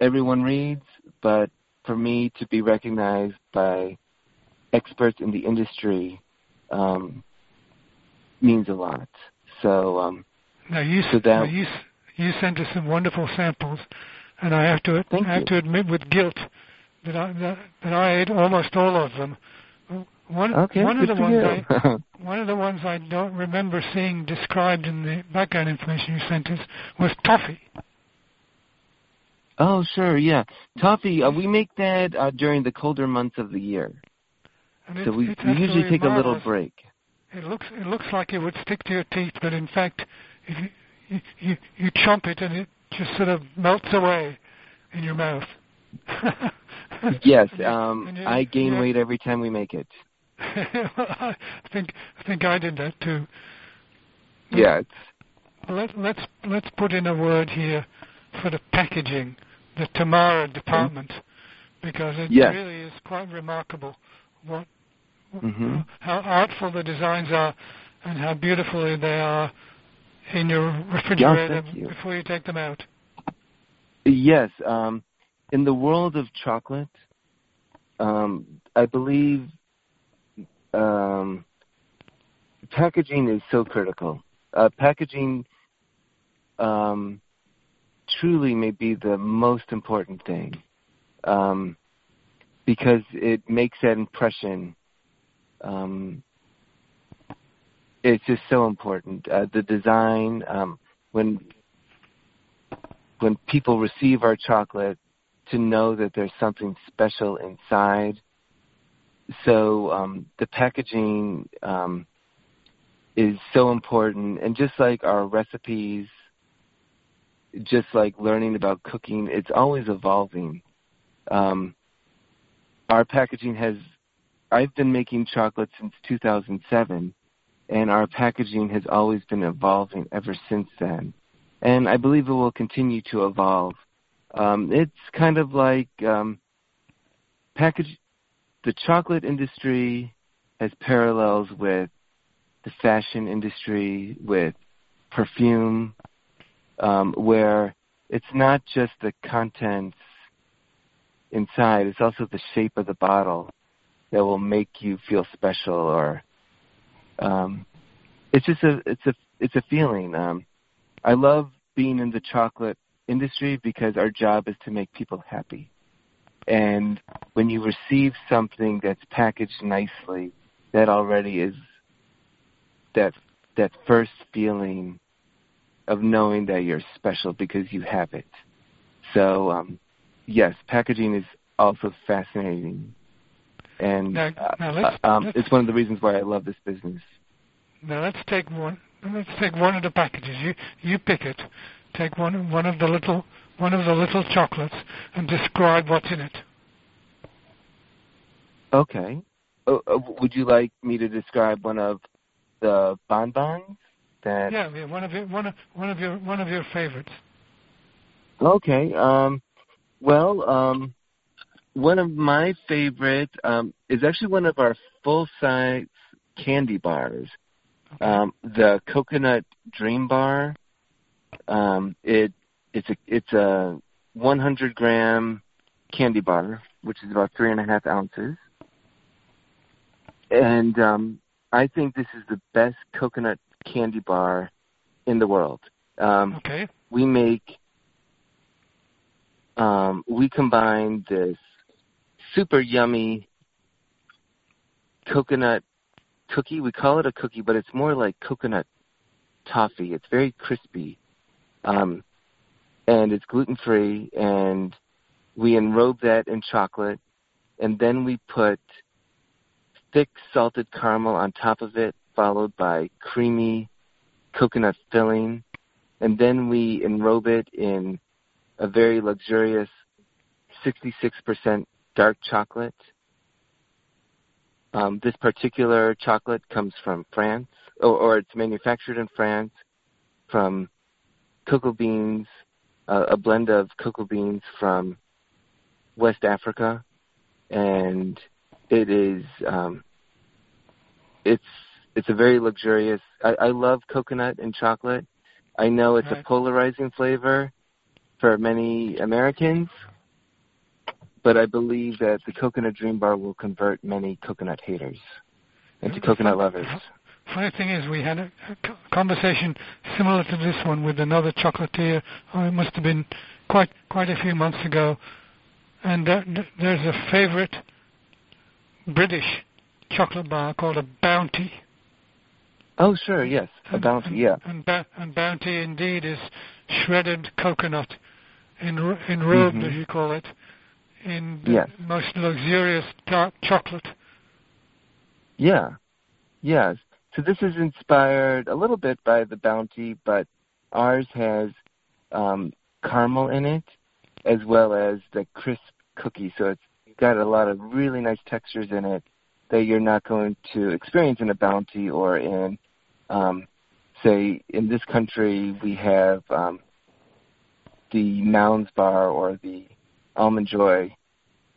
everyone reads, but for me to be recognized by experts in the industry um, means a lot. So, um, Now you So that- now you you sent us some wonderful samples, and I have to I have you. to admit with guilt that I that, that I ate almost all of them. One okay, one of the ones you. I [LAUGHS] one of the ones I don't remember seeing described in the background information you sent us was toffee. Oh, sure, yeah. Toffee, uh, we make that uh, during the colder months of the year. So we, we usually take a little break. It looks it looks like it would stick to your teeth, but in fact, if you you, you, you chomp it and it just sort of melts away in your mouth. [LAUGHS] Yes, um, you- I gain yeah. weight every time we make it. I think I think I did that too. Yeah, Let, let's let's put in a word here for the packaging, the Tamara department, because it Yes. really is quite remarkable what Mm-hmm. How artful the designs are, and how beautifully they are in your refrigerator thank you. before you take them out. Yes. Um, in the world of chocolate, um, I believe um, packaging is so critical. Uh, packaging um, truly may be the most important thing um, because it makes that impression. Um, it's just so important. Uh, the design, um, when when people receive our chocolate, to know that there's something special inside. So um, the packaging um, is so important, and just like our recipes, just like learning about cooking, it's always evolving. Um, our packaging has. I've been making chocolate since 2007, and our packaging has always been evolving ever since then. And I believe it will continue to evolve. Um, it's kind of like um, package. The chocolate industry has parallels with the fashion industry, with perfume, um, where it's not just the contents inside; it's also the shape of the bottle that will make you feel special, or um, it's just a it's a it's a feeling. Um, I love being in the chocolate industry because our job is to make people happy. And when you receive something that's packaged nicely, that already is that that first feeling of knowing that you're special because you have it. So um, yes, packaging is also fascinating, and Now, now let's- uh, um, let's- it's one of the reasons why I love this business. Now let's take one. Let's take one of the packages. You you pick it. Take one one of the little one of the little chocolates and describe what's in it. Okay. Uh, uh, would you like me to describe one of the bonbons? That Yeah, yeah, one of your one of one of your one of your favorites. Okay. Um, well, um, one of my favorite um, is actually one of our full size candy bars. Um, the coconut dream bar. Um, it it's a it's a 100 gram candy bar, which is about three and a half ounces. And um, I think this is the best coconut candy bar in the world. Um, Okay. we make um, we combine this super yummy coconut cookie. We call it a cookie, but it's more like coconut toffee. It's very crispy, um, and it's gluten free. And we enrobe that in chocolate, and then we put thick salted caramel on top of it, followed by creamy coconut filling, and then we enrobe it in a very luxurious 66% dark chocolate. Um, this particular chocolate comes from France, or, or it's manufactured in France from cocoa beans, uh, a blend of cocoa beans from West Africa, and it is um, it's it's a very luxurious. I, I love coconut and chocolate. I know it's a polarizing flavor for many Americans, but I believe that the coconut dream bar will convert many coconut haters into coconut lovers. Funny thing is, we had a, a conversation similar to this one with another chocolatier. Oh, it must have been quite quite a few months ago. And there's a favorite British chocolate bar called a Bounty. Oh, sure, yes, a And- bounty, and, yeah. And, and Bounty indeed is shredded coconut, enro- enrobed, Mhm. as you call it, in the Yes. most luxurious dark chocolate. Yeah, yes. So this is inspired a little bit by the bounty, but ours has um, caramel in it as well as the crisp cookie. So it's got a lot of really nice textures in it that you're not going to experience in a bounty or in, um, say, in this country we have um, the Mounds bar or the Almond Joy.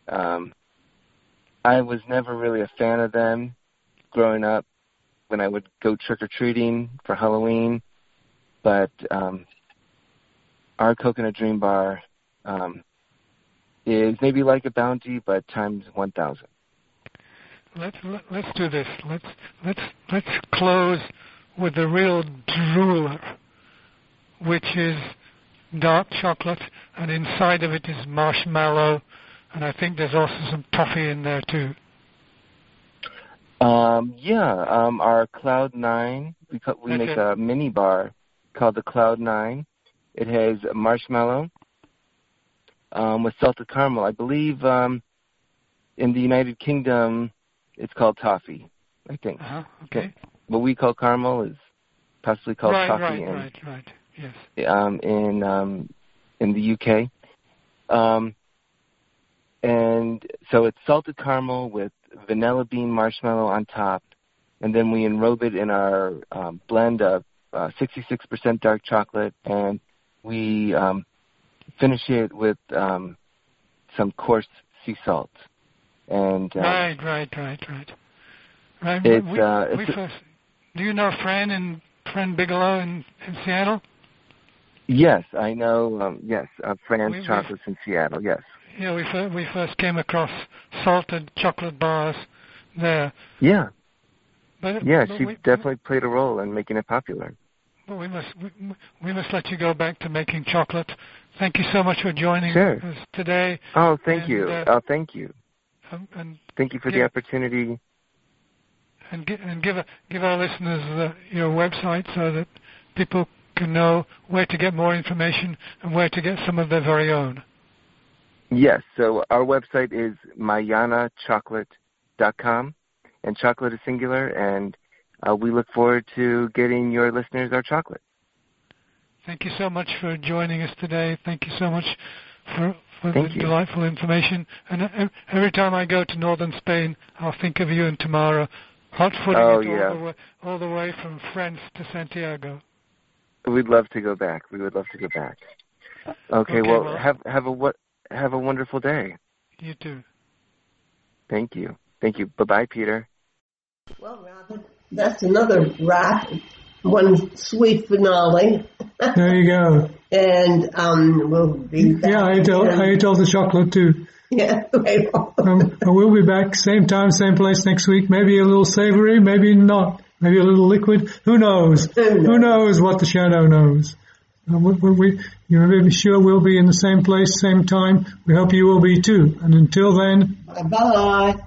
Um, I was never really a fan of them growing up when I would go trick or treating for Halloween. But um, our coconut dream bar um, is maybe like a bounty, but times one thousand. Let's let, let's do this. Let's let's let's close with the real drooler, which is dark chocolate, and inside of it is marshmallow, and I think there's also some toffee in there too. Um, yeah, um, our Cloud Nine, we, co- we make a mini bar called the Cloud Nine. It has marshmallow um, with salted caramel. I believe um, in the United Kingdom it's called toffee. I think Uh-huh. Okay. what we call caramel is possibly called right, toffee right, in right, right. Yes. um, in um, in the UK. Um, and so it's salted caramel with vanilla bean marshmallow on top, and then we enrobe it in our um, blend of uh, 66% dark chocolate, and we um, finish it with um, some coarse sea salt. And uh, Right, right, right, right. Right. It's, we, uh, we first, do you know Fran and Fran Bigelow in, in Seattle? yes, I know. Um, yes, uh, Fran's we- chocolates in Seattle. Yes. Yeah, we fir- we first came across salted chocolate bars there. Yeah. But Yeah, but she we, definitely played a role in making it popular. But we must we, we must let you go back to making chocolate. Thank you so much for joining Sure. us today. Oh, thank And, you. uh, oh, thank you. Um, and Thank you for the opportunity. and, gi- and give give our listeners uh, your website so that people can know where to get more information and where to get some of their very own. Yes, so our website is mayanachocolate.com, and chocolate is singular, and uh, we look forward to getting your listeners our chocolate. Thank you so much for joining us today. Thank you so much for, for Thank the you. delightful information. And uh, every time I go to northern Spain, I'll think of you and Tamara, hot footing Oh, it yeah. all, the way, all the way from France to Santiago. We'd love to go back. We would love to go back. Okay, Okay, well, well- have have a what have a wonderful day. You too. Thank you. Thank you. Bye bye, Peter. Well, Robin, that's another wrap. One sweet finale. There you go. [LAUGHS] and um, we'll be back. Yeah, I ate all, I ate all the chocolate too. [LAUGHS] Yeah, we will. Um, we'll be back same time, same place next week. Maybe a little savory, maybe not. Maybe a little liquid. Who knows? Who knows? Who knows what the shadow knows? We, we, we, you sure we'll be in the same place, same time. We hope you will be too. And until then, Bye bye.